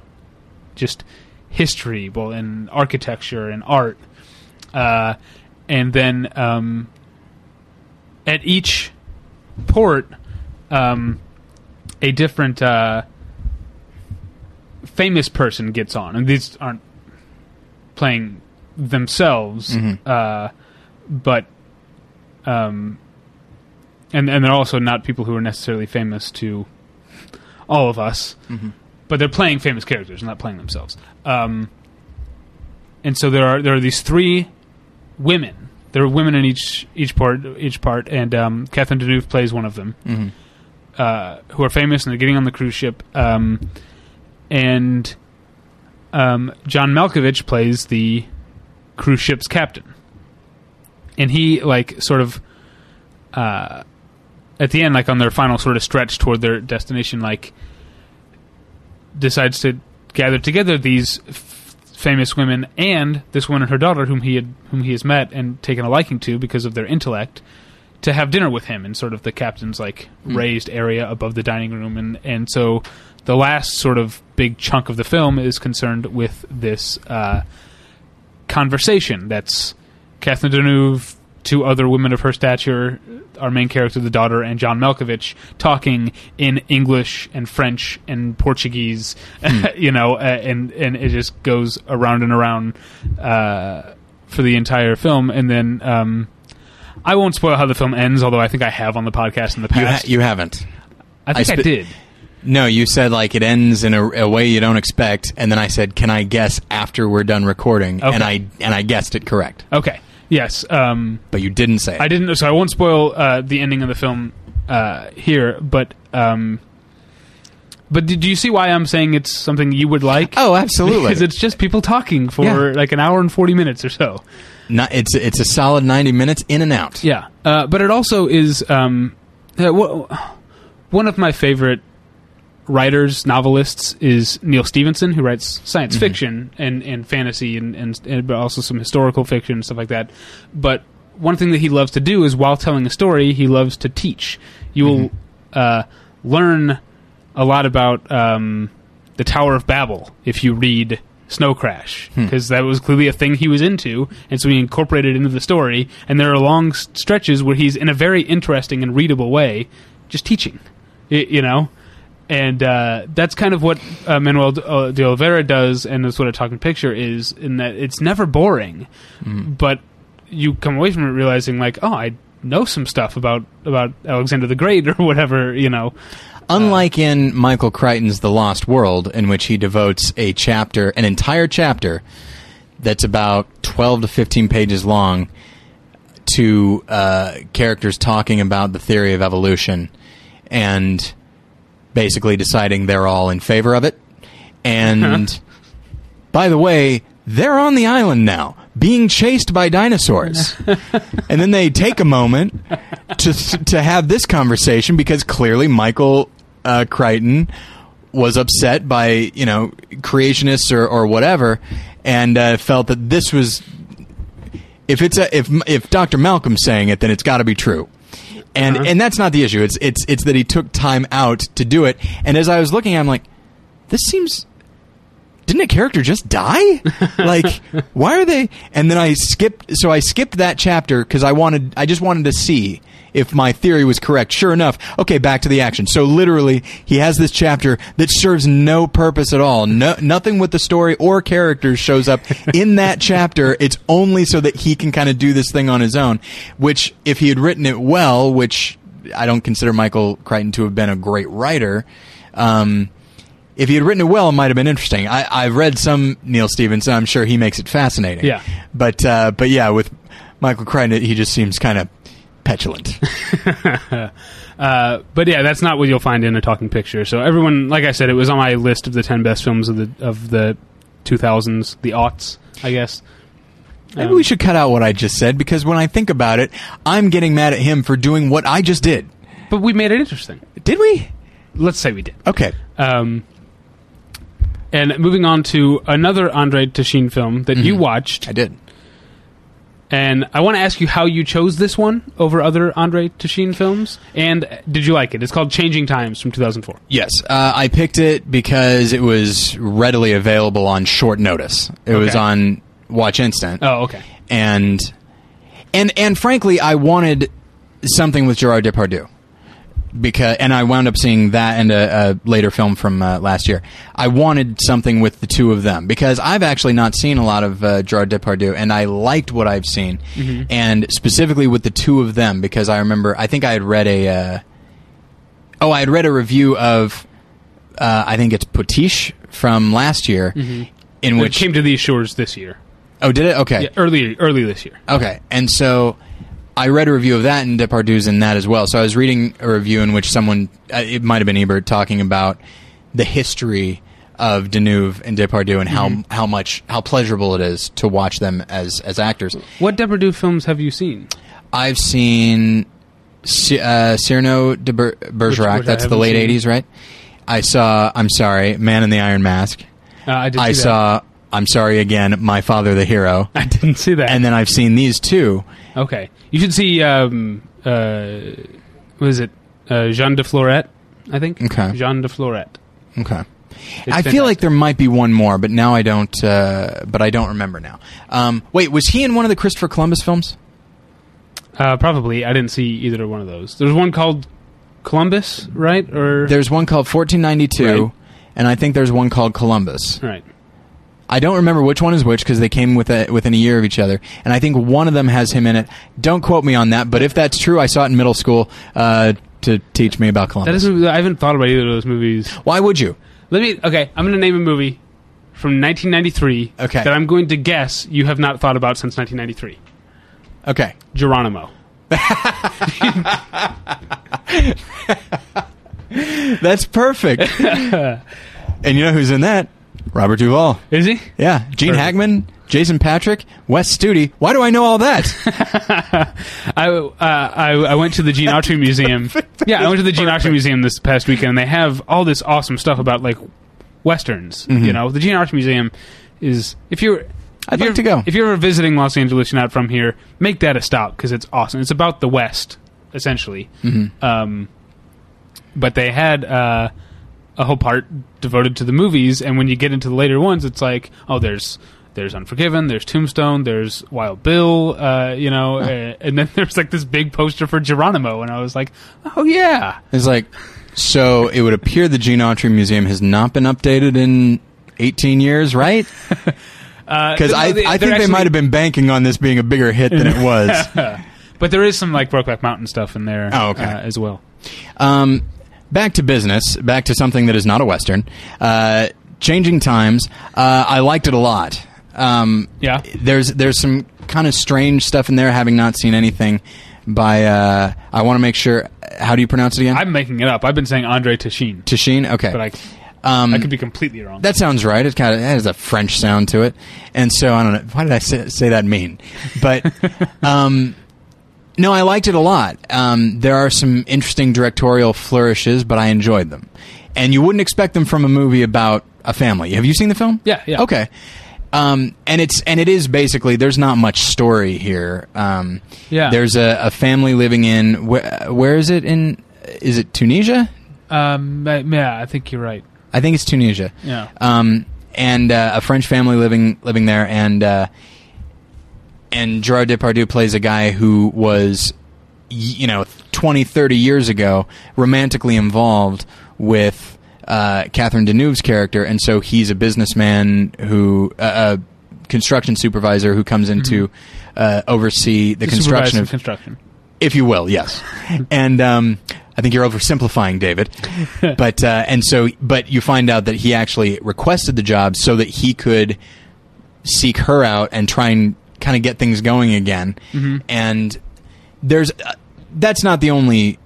just history, well, and architecture and art, uh, and then um, at each port, um, a different uh, famous person gets on, and these aren't playing themselves,
Mhm.
uh, but um, and and they're also not people who are necessarily famous to all of us, but they're playing famous characters, not playing themselves. Um, and so there are there are these three women. There are women in each each part each part, and um, Catherine Deneuve plays one of them,
Mhm.
uh, who are famous and they're getting on the cruise ship. Um, and um, John Malkovich plays the cruise ship's captain, and he like sort of uh, at the end, like on their final sort of stretch toward their destination, like decides to gather together these f- famous women and this woman and her daughter, whom he had whom he has met and taken a liking to because of their intellect, to have dinner with him in sort of the captain's like raised area above the dining room, and and so the last sort of big chunk of the film is concerned with this uh, conversation that's Catherine Deneuve, two other women of her stature, our main character, the daughter, and John Malkovich talking in English and French and Portuguese, you know, uh, and and it just goes around and around uh, for the entire film, and then. Um, I won't spoil how the film ends, although I think I have on the podcast in the
You, ha-
past.
you haven't.
I think I,
I
did.
No, you said like it ends in a, a way you don't expect, and then I said, "Can I guess after we're done recording?"
Okay.
And I and I guessed it correct,
Okay. Yes. Um,
but you didn't say it.
I didn't. So I won't spoil uh, the ending of the film uh, here, but um, but did you see why I'm saying it's something you would like?
oh, absolutely.
because it's just people talking for
Yeah.
like an hour and forty minutes or so.
Not, it's it's a solid ninety minutes in and out.
Yeah, uh, but it also is um, uh, one of my favorite writers, novelists is Neal Stephenson, who writes science fiction and, and fantasy and, and, and but also some historical fiction and stuff like that. But one thing that he loves to do is while telling a story, he loves to teach. You will uh, learn a lot about um, the Tower of Babel if you read Snow Crash, because that was clearly a thing he was into, and so he incorporated it into the story. And there are long stretches where he's in a very interesting and readable way, just teaching, y- you know. And uh, that's kind of what uh, Manoel de, uh, Oliveira does, and that's what a talking picture is, in that it's never boring, but you come away from it realizing like, oh, I know some stuff about about Alexander the Great or whatever, you know.
Unlike in Michael Crichton's The Lost World, in which he devotes a chapter, an entire chapter, that's about 12 to 15 pages long, to uh, characters talking about the theory of evolution. And basically deciding they're all in favor of it. And by the way, they're on the island now, being chased by dinosaurs. and then they take a moment to to have this conversation because clearly Michael uh, Crichton was upset by you know creationists or, or whatever, and uh, felt that this was if it's a if if Dr. Malcolm's saying it, then it's got to be true. And uh-huh. and that's not the issue. It's it's it's that he took time out to do it. And as I was looking, I'm like, this seems. Didn't a character just die? like, why are they? And then I skipped. So I skipped that chapter because I wanted. I just wanted to see if my theory was correct. Sure enough, okay, back to the action. So literally, he has this chapter that serves no purpose at all. No, nothing with the story or characters shows up in that chapter. It's only so that he can kind of do this thing on his own. Which, if he had written it well, which I don't consider Michael Crichton to have been a great writer. Um, if he had written it well, it might have been interesting. I, I've read some Neal Stephenson. I'm sure he makes it fascinating.
Yeah.
But uh, but yeah, with Michael Crichton, he just seems kind of petulant.
Uh, but yeah, that's not what you'll find in a talking picture. So everyone, like I said, it was on my list of the ten best films of the of the 2000s, the aughts, I guess.
Maybe
Um,
we should cut out what I just said because when I think about it, I'm getting mad at him for doing what I just did.
But we made it interesting.
Did we?
Let's say we did.
Okay.
Um, and moving on to another André Téchiné film that you watched,
I did.
and I want to ask you how you chose this one over other André Téchiné films, and did you like it? It's called Changing Times from 2004.
Yes, uh, I picked it because it was readily available on short notice. It was
Okay.
on Watch Instant.
Oh, okay.
and and and frankly, I wanted something with Gerard Depardieu because and I wound up seeing that and a, a later film from uh, last year. I wanted something with the two of them because I've actually not seen a lot of uh, Gerard Depardieu, and I liked what I've seen, and specifically with the two of them because I remember I think I had read a uh, oh I had read a review of uh, I think it's Potiche from last year in
It
which
came to these shores this year.
oh did it okay
Yeah, early early this year.
Okay, and so I read a review of that, and Depardieu's in that as well. So I was reading a review in which someone, uh, it might have been Ebert, talking about the history of Deneuve and Depardieu and how how much how pleasurable it is to watch them as as actors.
What Depardieu films have you seen?
I've seen uh, Cyrano de Ber- Bergerac.
which I
that's the late
seen.
'80s, right? I saw. I'm sorry, Man in the Iron Mask.
Uh, I.
I
see that.
saw. I'm sorry again, My Father the Hero.
I didn't see that.
And then I've seen these two.
Okay, you should see. Um, uh, what is it? Uh, Jean de Florette, I think.
Okay.
Jean de Florette.
Okay.
It's
I feel like there might be one more, but now I don't. Uh, but I don't remember now. Um, wait, was he in one of the Christopher Columbus films?
Uh, probably. I didn't see either one of those. There's one called Columbus, right? Or
There's one called 1492,
Right.
and I think there's one called Columbus.
right.
I don't remember which one is which because they came with a, within a year of each other, and I think one of them has him in it. Don't quote me on that, but if that's true, I saw it in middle school uh, to teach me about
That
Columbus.
doesn't. I haven't thought about either of those movies.
Why would you?
Let me. Okay, I'm going to name a movie from 1993
Okay.
that I'm going to guess you have not thought about since 1993.
Okay.
Geronimo.
That's perfect. and you know who's in that? Robert Duvall.
Is he?
Yeah, Gene
Perfect.
Hackman, Jason Patric, Wes Studi. Why do I know all that?
I, uh, I I went to the Gene Autry Museum. Yeah, I went to the Gene Autry Museum this past weekend, and they have all this awesome stuff about like westerns.
Mm-hmm.
You know, the Gene Autry Museum is if you're.
I'd
if
like
you're-
to go.
If you're ever visiting Los Angeles, you're not from here. Make that a stop because it's awesome. It's about the West, essentially.
Mm-hmm.
Um, but they had uh, a whole part devoted to the movies, and when you get into the later ones, it's like, oh, there's there's Unforgiven, there's Tombstone, there's Wild Bill, uh, you know, uh, and then there's like this big poster for Geronimo, and I was like, oh yeah,
It's like, so it would appear the Gene Autry Museum has not been updated in 18 years, right? Because I, I think they might have been banking on this being a bigger hit than it was.
but there is some like Brokeback Mountain stuff in there,
Oh, okay.
uh, as well.
Um, back to business. Back to something that is not a western. Uh, Changing Times. Uh, I liked it a lot. Um,
Yeah.
There's there's some kind of strange stuff in there. Having not seen anything by, uh, I want to make sure. How do you pronounce it again?
I'm making it up. I've been saying Andre Tashin,
Tashine. Okay.
but I
um,
I could be completely wrong.
That sounds right. It kind of has a French sound to it, and so I don't know. Why did I say, say that mean? But um, no, I liked it a lot. Um, there are some interesting directorial flourishes, but I enjoyed them, and you wouldn't expect them from a movie about a family. Have you seen the film?
Yeah, yeah.
Okay. Um, and it's and it is basically there's not much story here. Um,
Yeah.
There's a, a family living in where, where is it in? Is it Tunisia?
um, yeah, I think you're right.
I think it's Tunisia.
Yeah.
Um, and uh, a French family living living there, and uh, and Gerard Depardieu plays a guy who was, you know, 20, 30 years ago, romantically involved with uh, Catherine Deneuve's character, and so he's a businessman who. Uh, a construction supervisor who comes in to uh, oversee the construction of
construction.
if you will, yes. and um, I think you're oversimplifying, David. but uh, and so, but you find out that he actually requested the job so that he could seek her out and try and kind of get things going again. And there's uh, that's not the only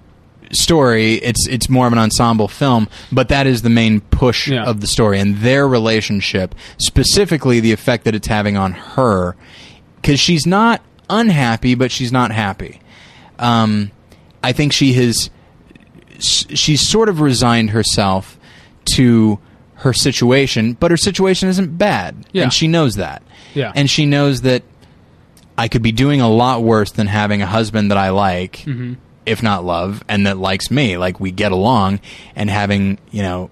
story. It's it's more of an ensemble film, but that is the main push
Yeah.
of the story and their relationship, specifically the effect that it's having on her, because she's not unhappy, but she's not happy. Um, I think she has she's sort of resigned herself to her situation, but her situation isn't bad,
Yeah.
and she knows that.
Yeah.
and she knows that I could be doing a lot worse than having a husband that I like,
Mm-hmm.
if not love, and that likes me. Like we get along, and having you know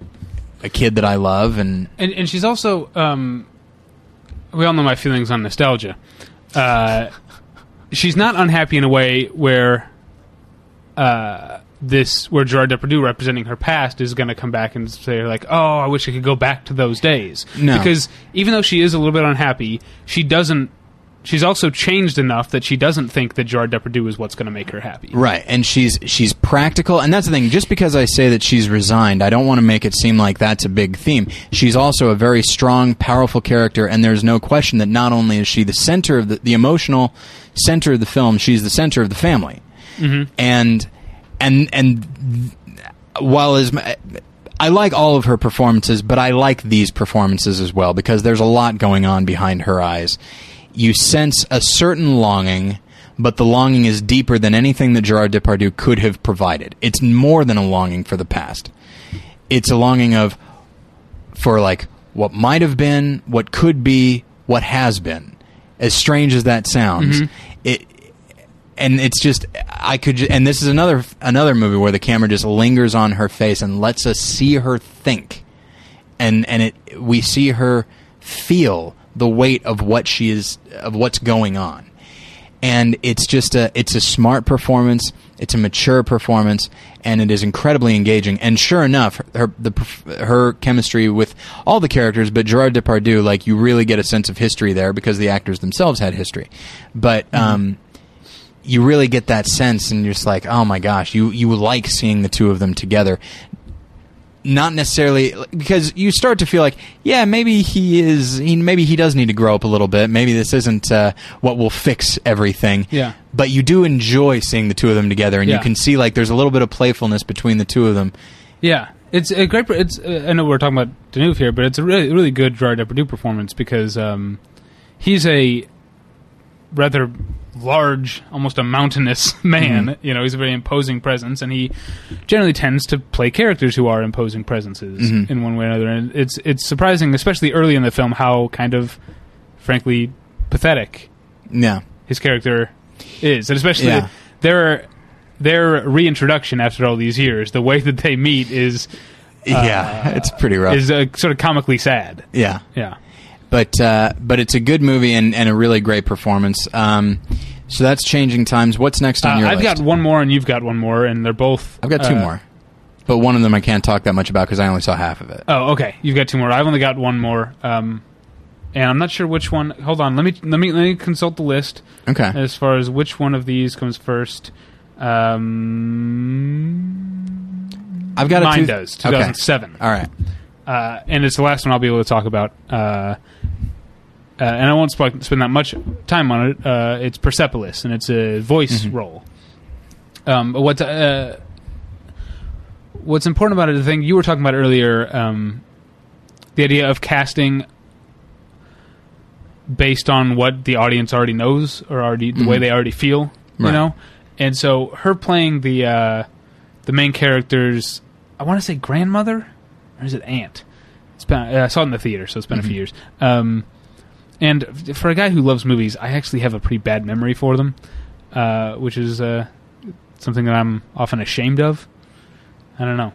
a kid that I love, and
and and she's also um, we all know my feelings on nostalgia. Uh, she's not unhappy in a way where uh, this where Gerard Depardieu representing her past is going to come back and say like, "Oh, I wish I could go back to those days."
No.
Because even though she is a little bit unhappy, she doesn't. She's also changed enough that she doesn't think that Gerard Depardieu is what's going to make her happy.
Right, and she's she's practical, and that's the thing. Just because I say that she's resigned, I don't want to make it seem like that's a big theme. She's also a very strong, powerful character, and there's no question that not only is she the center of the, the emotional center of the film, she's the center of the family, mm-hmm. and and and while as I like all of her performances, but I like these performances as well because there's a lot going on behind her eyes you sense a certain longing, but the longing is deeper than anything that Gerard Depardieu could have provided. It's more than a longing for the past. It's a longing of for like what might have been, what could be, what has been. As strange as that sounds, mm-hmm. it and it's just I could and this is another another movie where the camera just lingers on her face and lets us see her think. And and it we see her feel the weight of what she is of what's going on. And it's just a it's a smart performance. It's a mature performance and it is incredibly engaging. And sure enough her the her chemistry with all the characters but Gerard Depardieu like you really get a sense of history there because the actors themselves had history. But mm-hmm. um you really get that sense and you're just like oh my gosh you you like seeing the two of them together not necessarily because you start to feel like, yeah, maybe he is, he, maybe he does need to grow up a little bit. Maybe this isn't uh, what will fix everything.
Yeah.
But you do enjoy seeing the two of them together, and
yeah.
you can see like there's a little bit of playfulness between the two of them.
Yeah, it's a great. It's uh, I know we're talking about Deneuve here, but it's a really really good Gerard Depardieu performance because um, he's a rather large, almost a mountainous man. Mm-hmm. You know, he's a very imposing presence, and he generally tends to play characters who are imposing presences mm-hmm. in one way or another. And it's it's surprising, especially early in the film, how kind of, frankly, pathetic.
Yeah,
his character is, and especially yeah. their their reintroduction after all these years. The way that they meet is.
Uh, yeah, it's pretty rough.
Is uh, sort of comically sad.
Yeah,
yeah
but uh, but it's a good movie and, and a really great performance. Um, so that's changing times. What's next on
uh,
your
I've
list?
got one more, and you've got one more, and they're both.
I've got two
uh,
more, but one of them I can't talk that much about because I only saw half of it.
Oh, okay. You've got two more. I've only got one more, um, and I'm not sure which one. Hold on. Let me let me let me consult the list.
Okay.
As far as which one of these comes first. Um,
I've got
mine
two-
does 2007.
All right.
Uh, and it's the last one I'll be able to talk about. Uh, uh, and I won't sp- spend that much time on it. Uh, it's Persepolis, and it's a voice
Mhm.
role. Um, but what uh, what's important about it, the thing you were talking about earlier, um, the idea of casting based on what the audience already knows or already the way
Mhm.
they already feel, you
Right.
know. And so her playing the uh, the main character's, I want to say grandmother, or is it aunt? It's been I saw it in the theater, so it's been a few
Mhm.
years. Um, and for a guy who loves movies, I actually have a pretty bad memory for them, uh, which is uh, something that I'm often ashamed of. I don't know.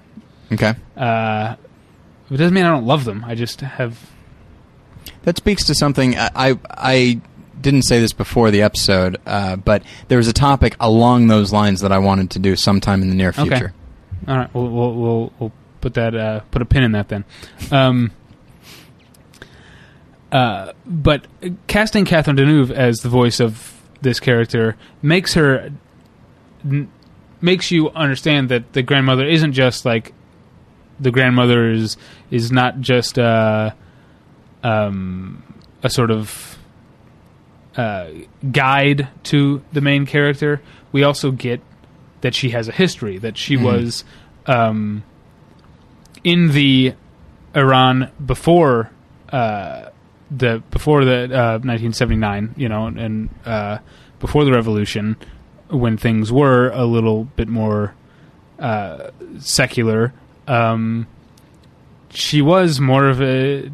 Okay.
Uh, it doesn't mean I don't love them. I just have.
That speaks to something I I, I didn't say this before the episode, uh, but there was a topic along those lines that I wanted to do sometime in the near future. Okay.
All right, we'll we'll we'll, we'll put that uh, put a pin in that then. Um, uh, but casting Catherine Deneuve as the voice of this character makes her n- makes you understand that the grandmother isn't just like the grandmother is is not just uh, um, a sort of uh, guide to the main character. We also get that she has a history that she
Mhm.
was um, in the Iran before uh, the before the uh, 1979, you know, and uh, before the revolution, when things were a little bit more uh, secular. Um, she was more of a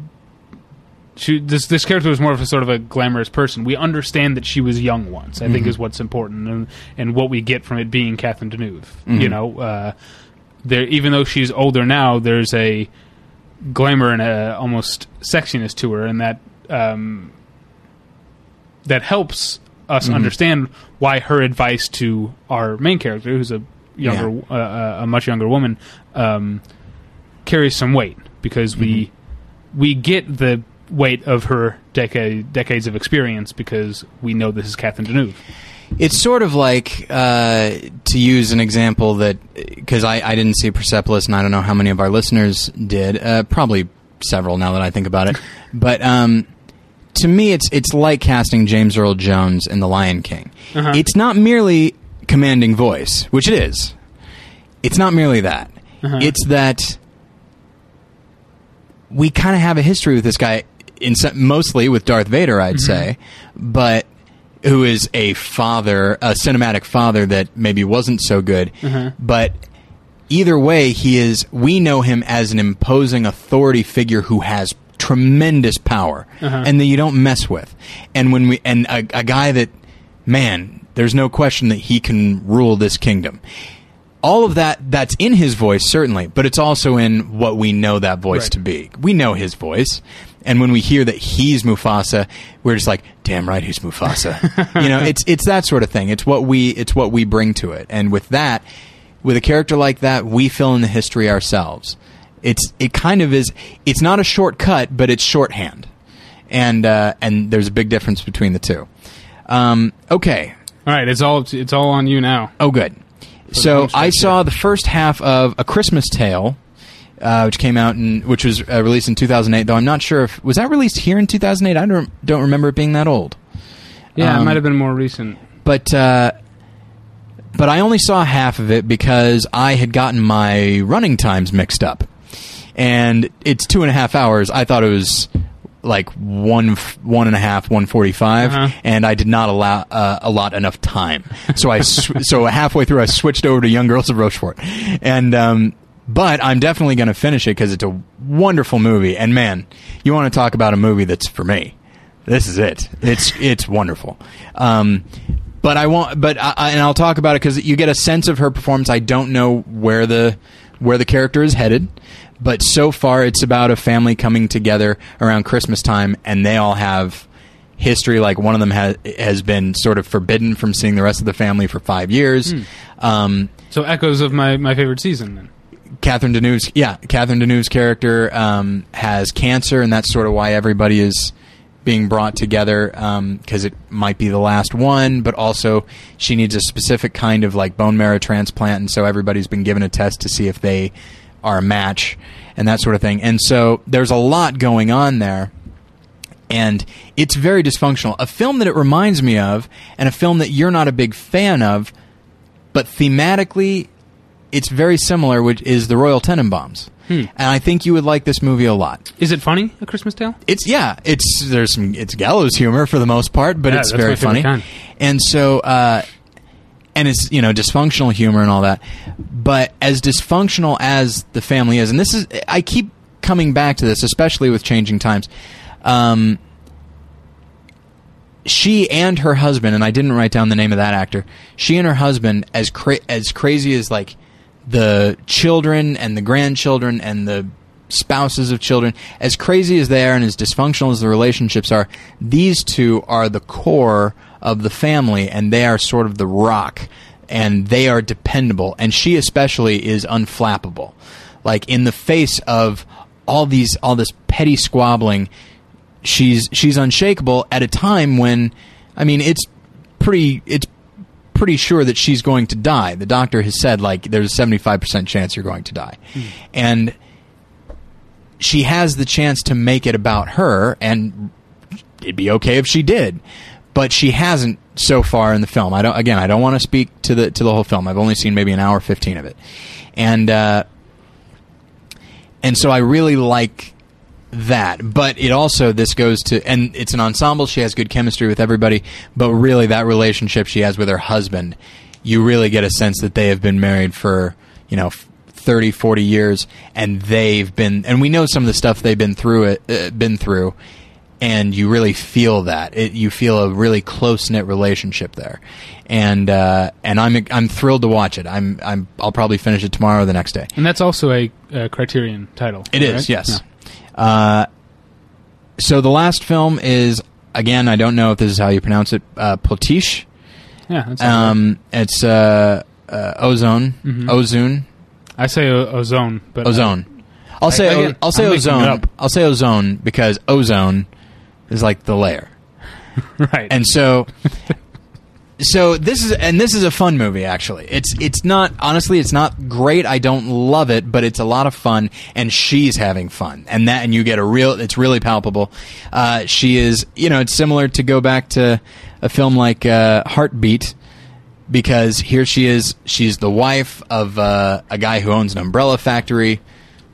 she this this character was more of a sort of a glamorous person. We understand that she was young once. I think
Mhm.
is what's important, and and what we get from it being Catherine Deneuve.
Mhm.
You know, uh, there even though she's older now, there's a glamour and a almost sexiness to her, and that um, that helps us
Mhm.
understand why her advice to our main character, who's a younger, uh, uh, a much younger woman, um, carries some weight because we
Mm-hmm.
we get the weight of her decade decades of experience because we know this is Catherine Deneuve.
It's sort of like uh, to use an example that because I, I didn't see Persepolis and I don't know how many of our listeners did. Uh, probably several now that I think about it. But um, to me, it's it's like casting James Earl Jones in The Lion King.
Uh-huh.
It's not merely commanding voice, which it is. It's not merely that.
Uh-huh.
It's that we kind of have a history with this guy, in some, mostly with Darth Vader, I'd say, but who is a father, a cinematic father that maybe wasn't so good, but either way, he is. We know him as an imposing authority figure who has tremendous power, uh-huh. and that you don't mess with. And when we and a, a guy that, man, there's no question that he can rule this kingdom. All of that that's in his voice certainly, but it's also in what we know that voice
Right.
to be. We know his voice. And when we hear that he's Mufasa, we're just like, "Damn right, he's Mufasa." you know, it's it's that sort of thing. It's what we it's what we bring to it. And with that, with a character like that, we fill in the history ourselves. It's it kind of is. It's not a shortcut, but it's shorthand, and uh, and there's a big difference between the two. Um, okay.
All right, it's all it's all on you now.
Oh, good. So I saw the first half of A Christmas Tale, uh, which came out and which was uh, released in 2008. Though I'm not sure if was that released here in 2008. I don't don't remember it being that old.
Yeah,
Um,
it might have been more recent.
but uh, but I only saw half of it because I had gotten my running times mixed up, and it's two and a half hours. I thought it was like one one and a half, one forty
Uh-huh.
and I did not allow uh, allot enough time. So I sw- so halfway through I switched over to Young Girls of Rochefort, and um, but I'm definitely going to finish it because it's a wonderful movie. And man, you want to talk about a movie that's for me? This is it. It's it's wonderful. Um, but I won't. But I, I, and I'll talk about it because you get a sense of her performance. I don't know where the where the character is headed, but so far it's about a family coming together around Christmas time, and they all have history. Like one of them has has been sort of forbidden from seeing the rest of the family for five years. Um,
So echoes of my, my favorite season. Then.
Catherine Deneuve's yeah, Catherine Deneuve's character um, has cancer, and that's sort of why everybody is being brought together because it might be the last one, but also she needs a specific kind of like bone marrow transplant, and so everybody's been given a test to see if they are a match and that sort of thing. And so there's a lot going on there. And it's very dysfunctional. A film that it reminds me of, and a film that you're not a big fan of, but thematically it's very similar, which is the Royal Tenenbaums.
Hmm.
And I think you would like this movie a lot.
Is it funny? A Christmas Tale?
It's yeah, it's there's some it's gallows humor for the most part, but
Yeah,
it's very funny.
kind.
And so uh and it's you know dysfunctional humor and all that. But as dysfunctional as the family is, and this is I keep coming back to this, especially with changing times. Um she and her husband, and I didn't write down the name of that actor. She and her husband, as cra- as crazy as like the children and the grandchildren and the spouses of children, as crazy as they are and as dysfunctional as the relationships are, these two are the core of the family, and they are sort of the rock, and they are dependable. And she especially is unflappable, like in the face of all these all this petty squabbling she's she's unshakable at a time when I mean it's pretty it's pretty sure that she's going to die. The doctor has said like there's a 75% chance you're going to die. Hmm. And she has the chance to make it about her and it'd be okay if she did. But she hasn't so far in the film. I don't again, I don't want to speak to the to the whole film. I've only seen maybe an hour 15 of it. And uh and so I really like that. But it also this goes to and it's an ensemble. She has good chemistry with everybody, but really that relationship she has with her husband, you really get a sense that they have been married for you know. 30 40 years and they've been and we know some of the stuff they've been through it uh, been through and you really feel that it, you feel a really close knit relationship there and uh, and I'm I'm thrilled to watch it I'm I'm I'll probably finish it tomorrow or the next day
And that's also a, uh Criterion title.
it is,
right?
yes. Uh, so the last film is again. I don't know if this is how you pronounce it. Uh, Potiche.
Yeah, yeah that's
Um, it's uh, uh, ozone,
Mhm.
ozone,
I say o- ozone, but
ozone. I'll say
again,
I'll say
I'm
ozone. I'll say ozone because ozone is like the layer.
right.
and so so this is and this is a fun movie actually it's it's not honestly it's not great i don't love it but it's a lot of fun and she's having fun and that and you get a real it's really palpable uh, she is you know it's similar to go back to a film like uh, heartbeat because here she is she's the wife of uh, a guy who owns an umbrella factory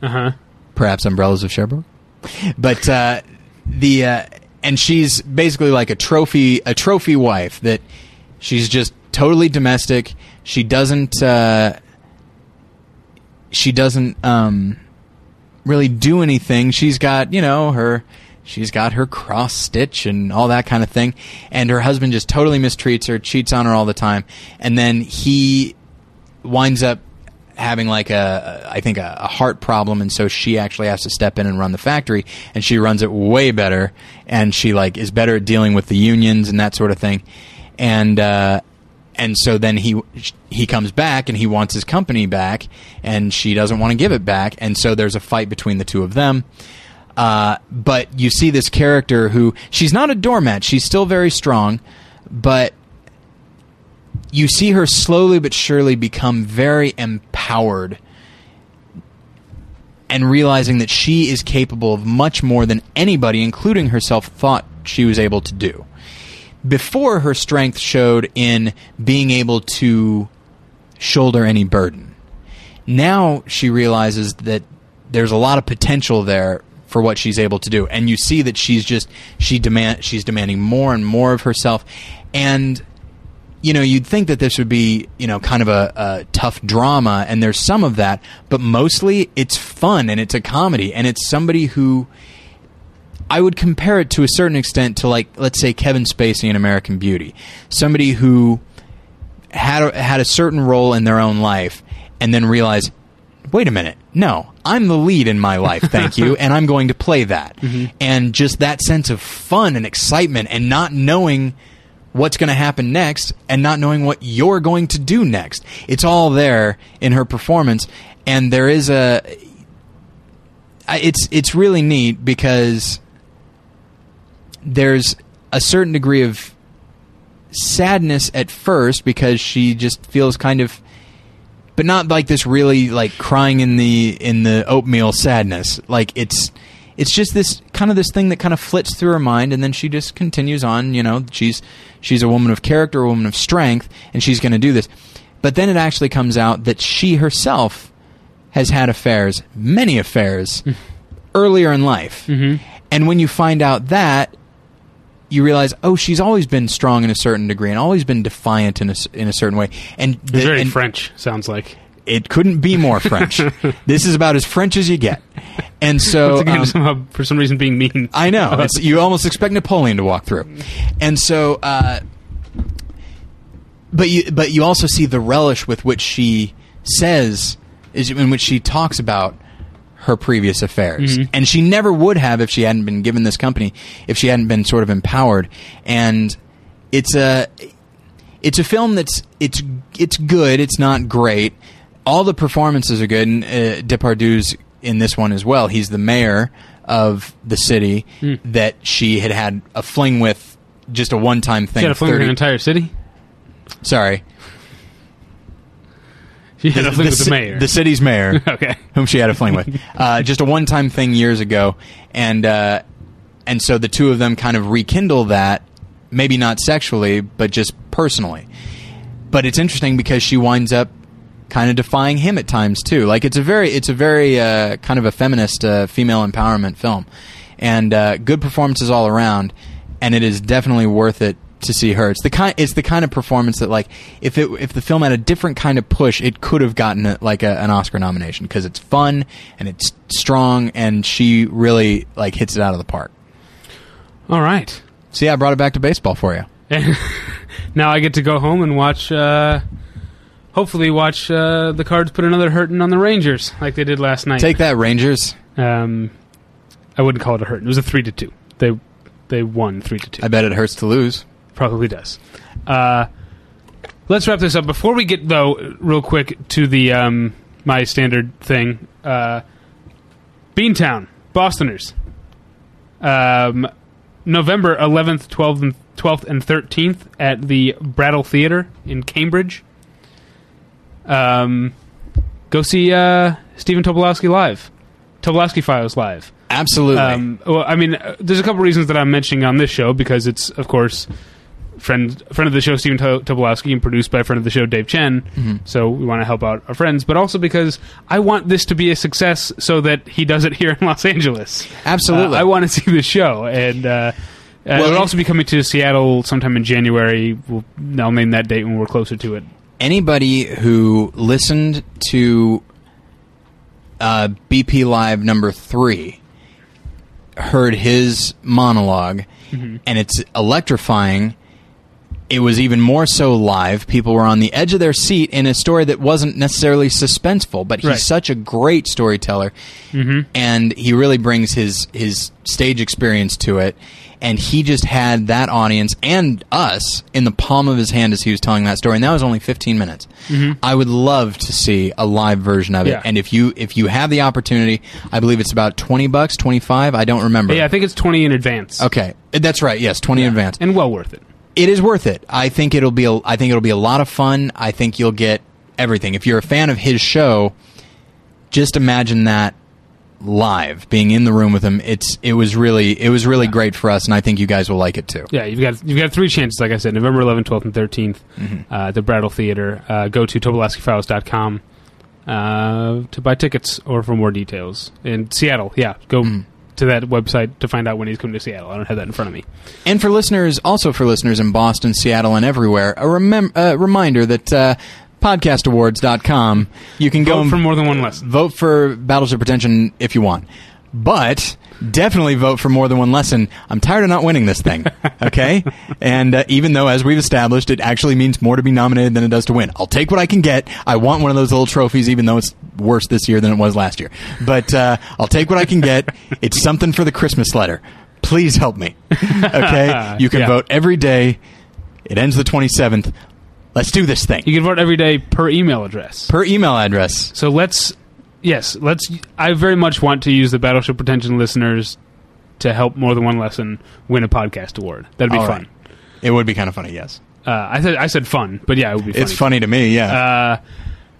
uh huh.
perhaps umbrellas of Cherbourg. But uh, the uh, and she's basically like a trophy a trophy wife that she's just totally domestic. She doesn't uh, she doesn't um, really do anything. She's got you know her. She's got her cross stitch and all that kind of thing, and her husband just totally mistreats her, cheats on her all the time, and then he winds up having like a I think a, a heart problem and so she actually has to step in and run the factory and she runs it way better and she like is better at dealing with the unions and that sort of thing. And uh and so then he he comes back and he wants his company back and she doesn't want to give it back and so there's a fight between the two of them. Uh, but you see this character who she's not a doormat. She's still very strong but you see her slowly but surely become very empowered and realizing that she is capable of much more than anybody, including herself, thought she was able to do. Before, her strength showed in being able to shoulder any burden. Now she realizes that there's a lot of potential there for what she's able to do, and you see that she's just she demand she's demanding more and more of herself, and you know, you'd think that this would be, you know, kind of a, a tough drama, and there's some of that, but mostly it's fun and it's a comedy, and it's somebody who I would compare it to a certain extent to, like, let's say Kevin Spacey in American Beauty, somebody who had a, had a certain role in their own life, and then realized, wait a minute, no, I'm the lead in my life, thank you, and I'm going to play that, mm-hmm. and just that sense of fun and excitement, and not knowing what's going to happen next and not knowing what you're going to do next. It's all there in her performance and there is a. It's it's really neat because there's a certain degree of sadness at first because she just feels kind of but not like this really like crying in the in the oatmeal sadness like it's it's just this kind of this thing that kind of flits through her mind and then she just continues on you know she's she's a woman of character a woman of strength and she's going to do this but then it actually comes out that she herself has had affairs many affairs earlier in life
Mhm.
and when you find out that you realize, oh, she's always been strong in a certain degree and always been defiant in a, in a certain way. And, the-
very
and
French. Sounds like.
It couldn't be more French. this is about as French as you get. And so
again,
um,
somehow, for some reason, being mean.
I know you almost expect Napoleon to walk through, and so. Uh, but you, but you also see the relish with which she says, is in which she talks about her previous affairs,
Mhm.
and she never would have if she hadn't been given this company, if she hadn't been sort of empowered. And it's a, it's a film that's it's it's good. It's not great. All the performances are good, and uh, Depardieu's in this one as well. He's the mayor of the city
Hmm.
that she had had a fling with, just a one-time thing.
She had a fling with an entire city.
sorry,
She had a fling with the mayor.
the city's mayor,
okay.
whom she had a fling with. Uh, just a one-time thing years ago, and uh, and so the two of them kind of rekindle that, maybe not sexually, but just personally. But it's interesting because she winds up kind of defying him at times too. Like it's a very it's a very uh, kind of a feminist uh, female empowerment film, and uh, good performances all around, and it is definitely worth it to see her. It's the kind it's the kind of performance that like if it if the film had a different kind of push, it could have gotten a, like a, an Oscar nomination because it's fun and it's strong, and she really like hits it out of the park.
All right.
So yeah, I brought it back to baseball for you.
Now I get to go home and watch. Uh, hopefully, watch uh, the Cards put another hurting on the Rangers like they did last night.
Take that, Rangers.
Um, I wouldn't call it a hurt. It was a three to two. They they won three to two.
I bet it hurts to lose.
Probably does. Uh, let's wrap this up. Before we get though, real quick to the um, my standard thing. Uh, Beantown, Bostoners. Um, November 11th, 12th, and 12th and 13th at the Brattle Theatre in Cambridge. Um, go see uh, Stephen Tobolowsky live. Tobolowsky Files live.
Absolutely.
Um, well, I mean, uh, there's a couple reasons that I'm mentioning on this show because it's, of course, friend friend of the show Stephen to- Tobolowsky and produced by friend of the show Dave Chen.
Mm-hmm.
So we want to help out our friends, but also because I want this to be a success so that he does it here in Los Angeles.
Absolutely.
Uh, I want to see the show, and uh, uh, it'll also be coming to Seattle sometime in January. We'll, I'll name that date when we're closer to it.
Anybody who listened to uh, BP Live number three heard his monolog
Mm-hmm.
and it's electrifying. It was even more so live. People were on the edge of their seat in a story that wasn't necessarily suspenseful, but he's
Right.
such a great storyteller, and he really brings his his stage experience to it. And he just had that audience and us in the palm of his hand as he was telling that story, and that was only 15 minutes. Mm-hmm. I would love to see a live version of it.
Yeah.
And if you if you have the opportunity, I believe it's about 20 bucks, 25. I don't remember.
Yeah, I think it's 20 in advance.
Okay, that's right. Yes, 20 in advance
And well worth it.
it is worth it. I think it'll be. A, I think it'll be a lot of fun. I think you'll get everything. If you're a fan of his show, just imagine that live, being in the room with him. It's. It was really. It was really great for us, and I think you guys will like it too.
Yeah, you've got you've got three chances, like I said, November 11th, 12th, and 13th
Mm-hmm.
uh, at the Brattle Theater. Uh, go to tobolowskyfiles.com uh, to buy tickets or for more details. In Seattle, yeah, go
Mm-hmm.
to that website to find out when he's coming to Seattle. I don't have that in front of me.
And for listeners, also for listeners in Boston, Seattle, and everywhere, a remem- uh, reminder that. Uh, podcastawards.com you can go
Go for more than one lesson.
vote for Battleship Pretension if you want. But definitely vote for more than one lesson. I'm tired of not winning this thing. Okay? and uh, even though, as we've established, it actually means more to be nominated than it does to win. I'll take what I can get. I want one of those little trophies, even though it's worse this year than it was last year. But uh, I'll take what I can get. It's something for the Christmas letter. Please help me. Okay? You can
Yeah.
vote every day. It ends the 27th. Let's do this thing.
You can vote every day per email address.
Per email address.
So let's, yes, let's. I very much want to use the Battleship Pretension listeners to help more than one lesson win a podcast award. That'd be
All
fun.
right. It would be kind of funny, yes.
Uh, I said I said fun, but yeah, it would be. Funny.
It's funny to me, yeah.
Uh,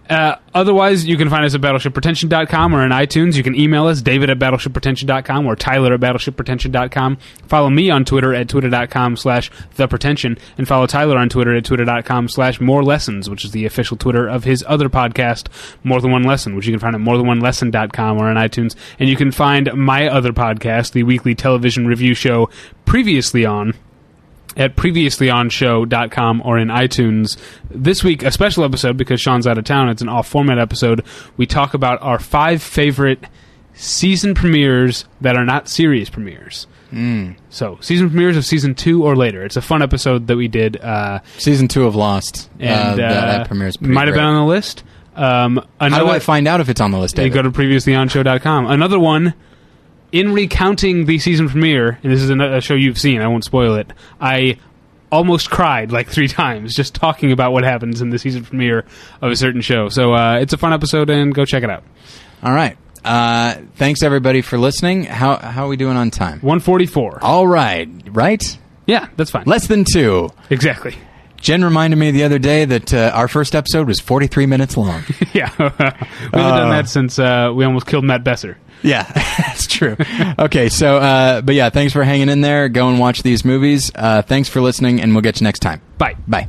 uh, otherwise, you can find us at battleshippretension.com or in iTunes. You can email us, david at battleshippretension.com or tyler at battleshippretension.com. Follow me on Twitter at twitter.com slash thepretension and follow Tyler on Twitter at twitter.com slash more lessons, which is the official Twitter of his other podcast, More Than One Lesson, which you can find at morethanonelesson.com or on iTunes. And you can find my other podcast, the weekly television review show previously on at previouslyonshow.com or in iTunes. This week, a special episode because Sean's out of town. It's an off format episode. We talk about our five favorite season premieres that are not series premieres. Mm. So, season premieres of season two or later. It's a fun episode that we did. Uh,
Season two of Lost.
and
uh,
uh,
that, that premieres pretty
might have been on the list. Um,
How do I find out if it's on the list,
you
David?
go to previouslyonshow.com. Another one, in recounting the season premiere, and this is a show you've seen, I won't spoil it, I almost cried like three times just talking about what happens in the season premiere of a certain show. So uh, it's a fun episode, and go check it out.
All right. Uh, thanks, everybody, for listening. How, how are we doing on time?
144.
All right. Right?
Yeah, that's fine.
Less than two.
exactly.
Jen reminded me the other day that uh, our first episode was 43 minutes long.
yeah. we haven't done that since uh, we almost killed Matt Besser.
Yeah, that's true. okay, so, uh, but yeah, thanks for hanging in there. Go and watch these movies. Uh, thanks for listening, and we'll get you next time.
Bye.
Bye.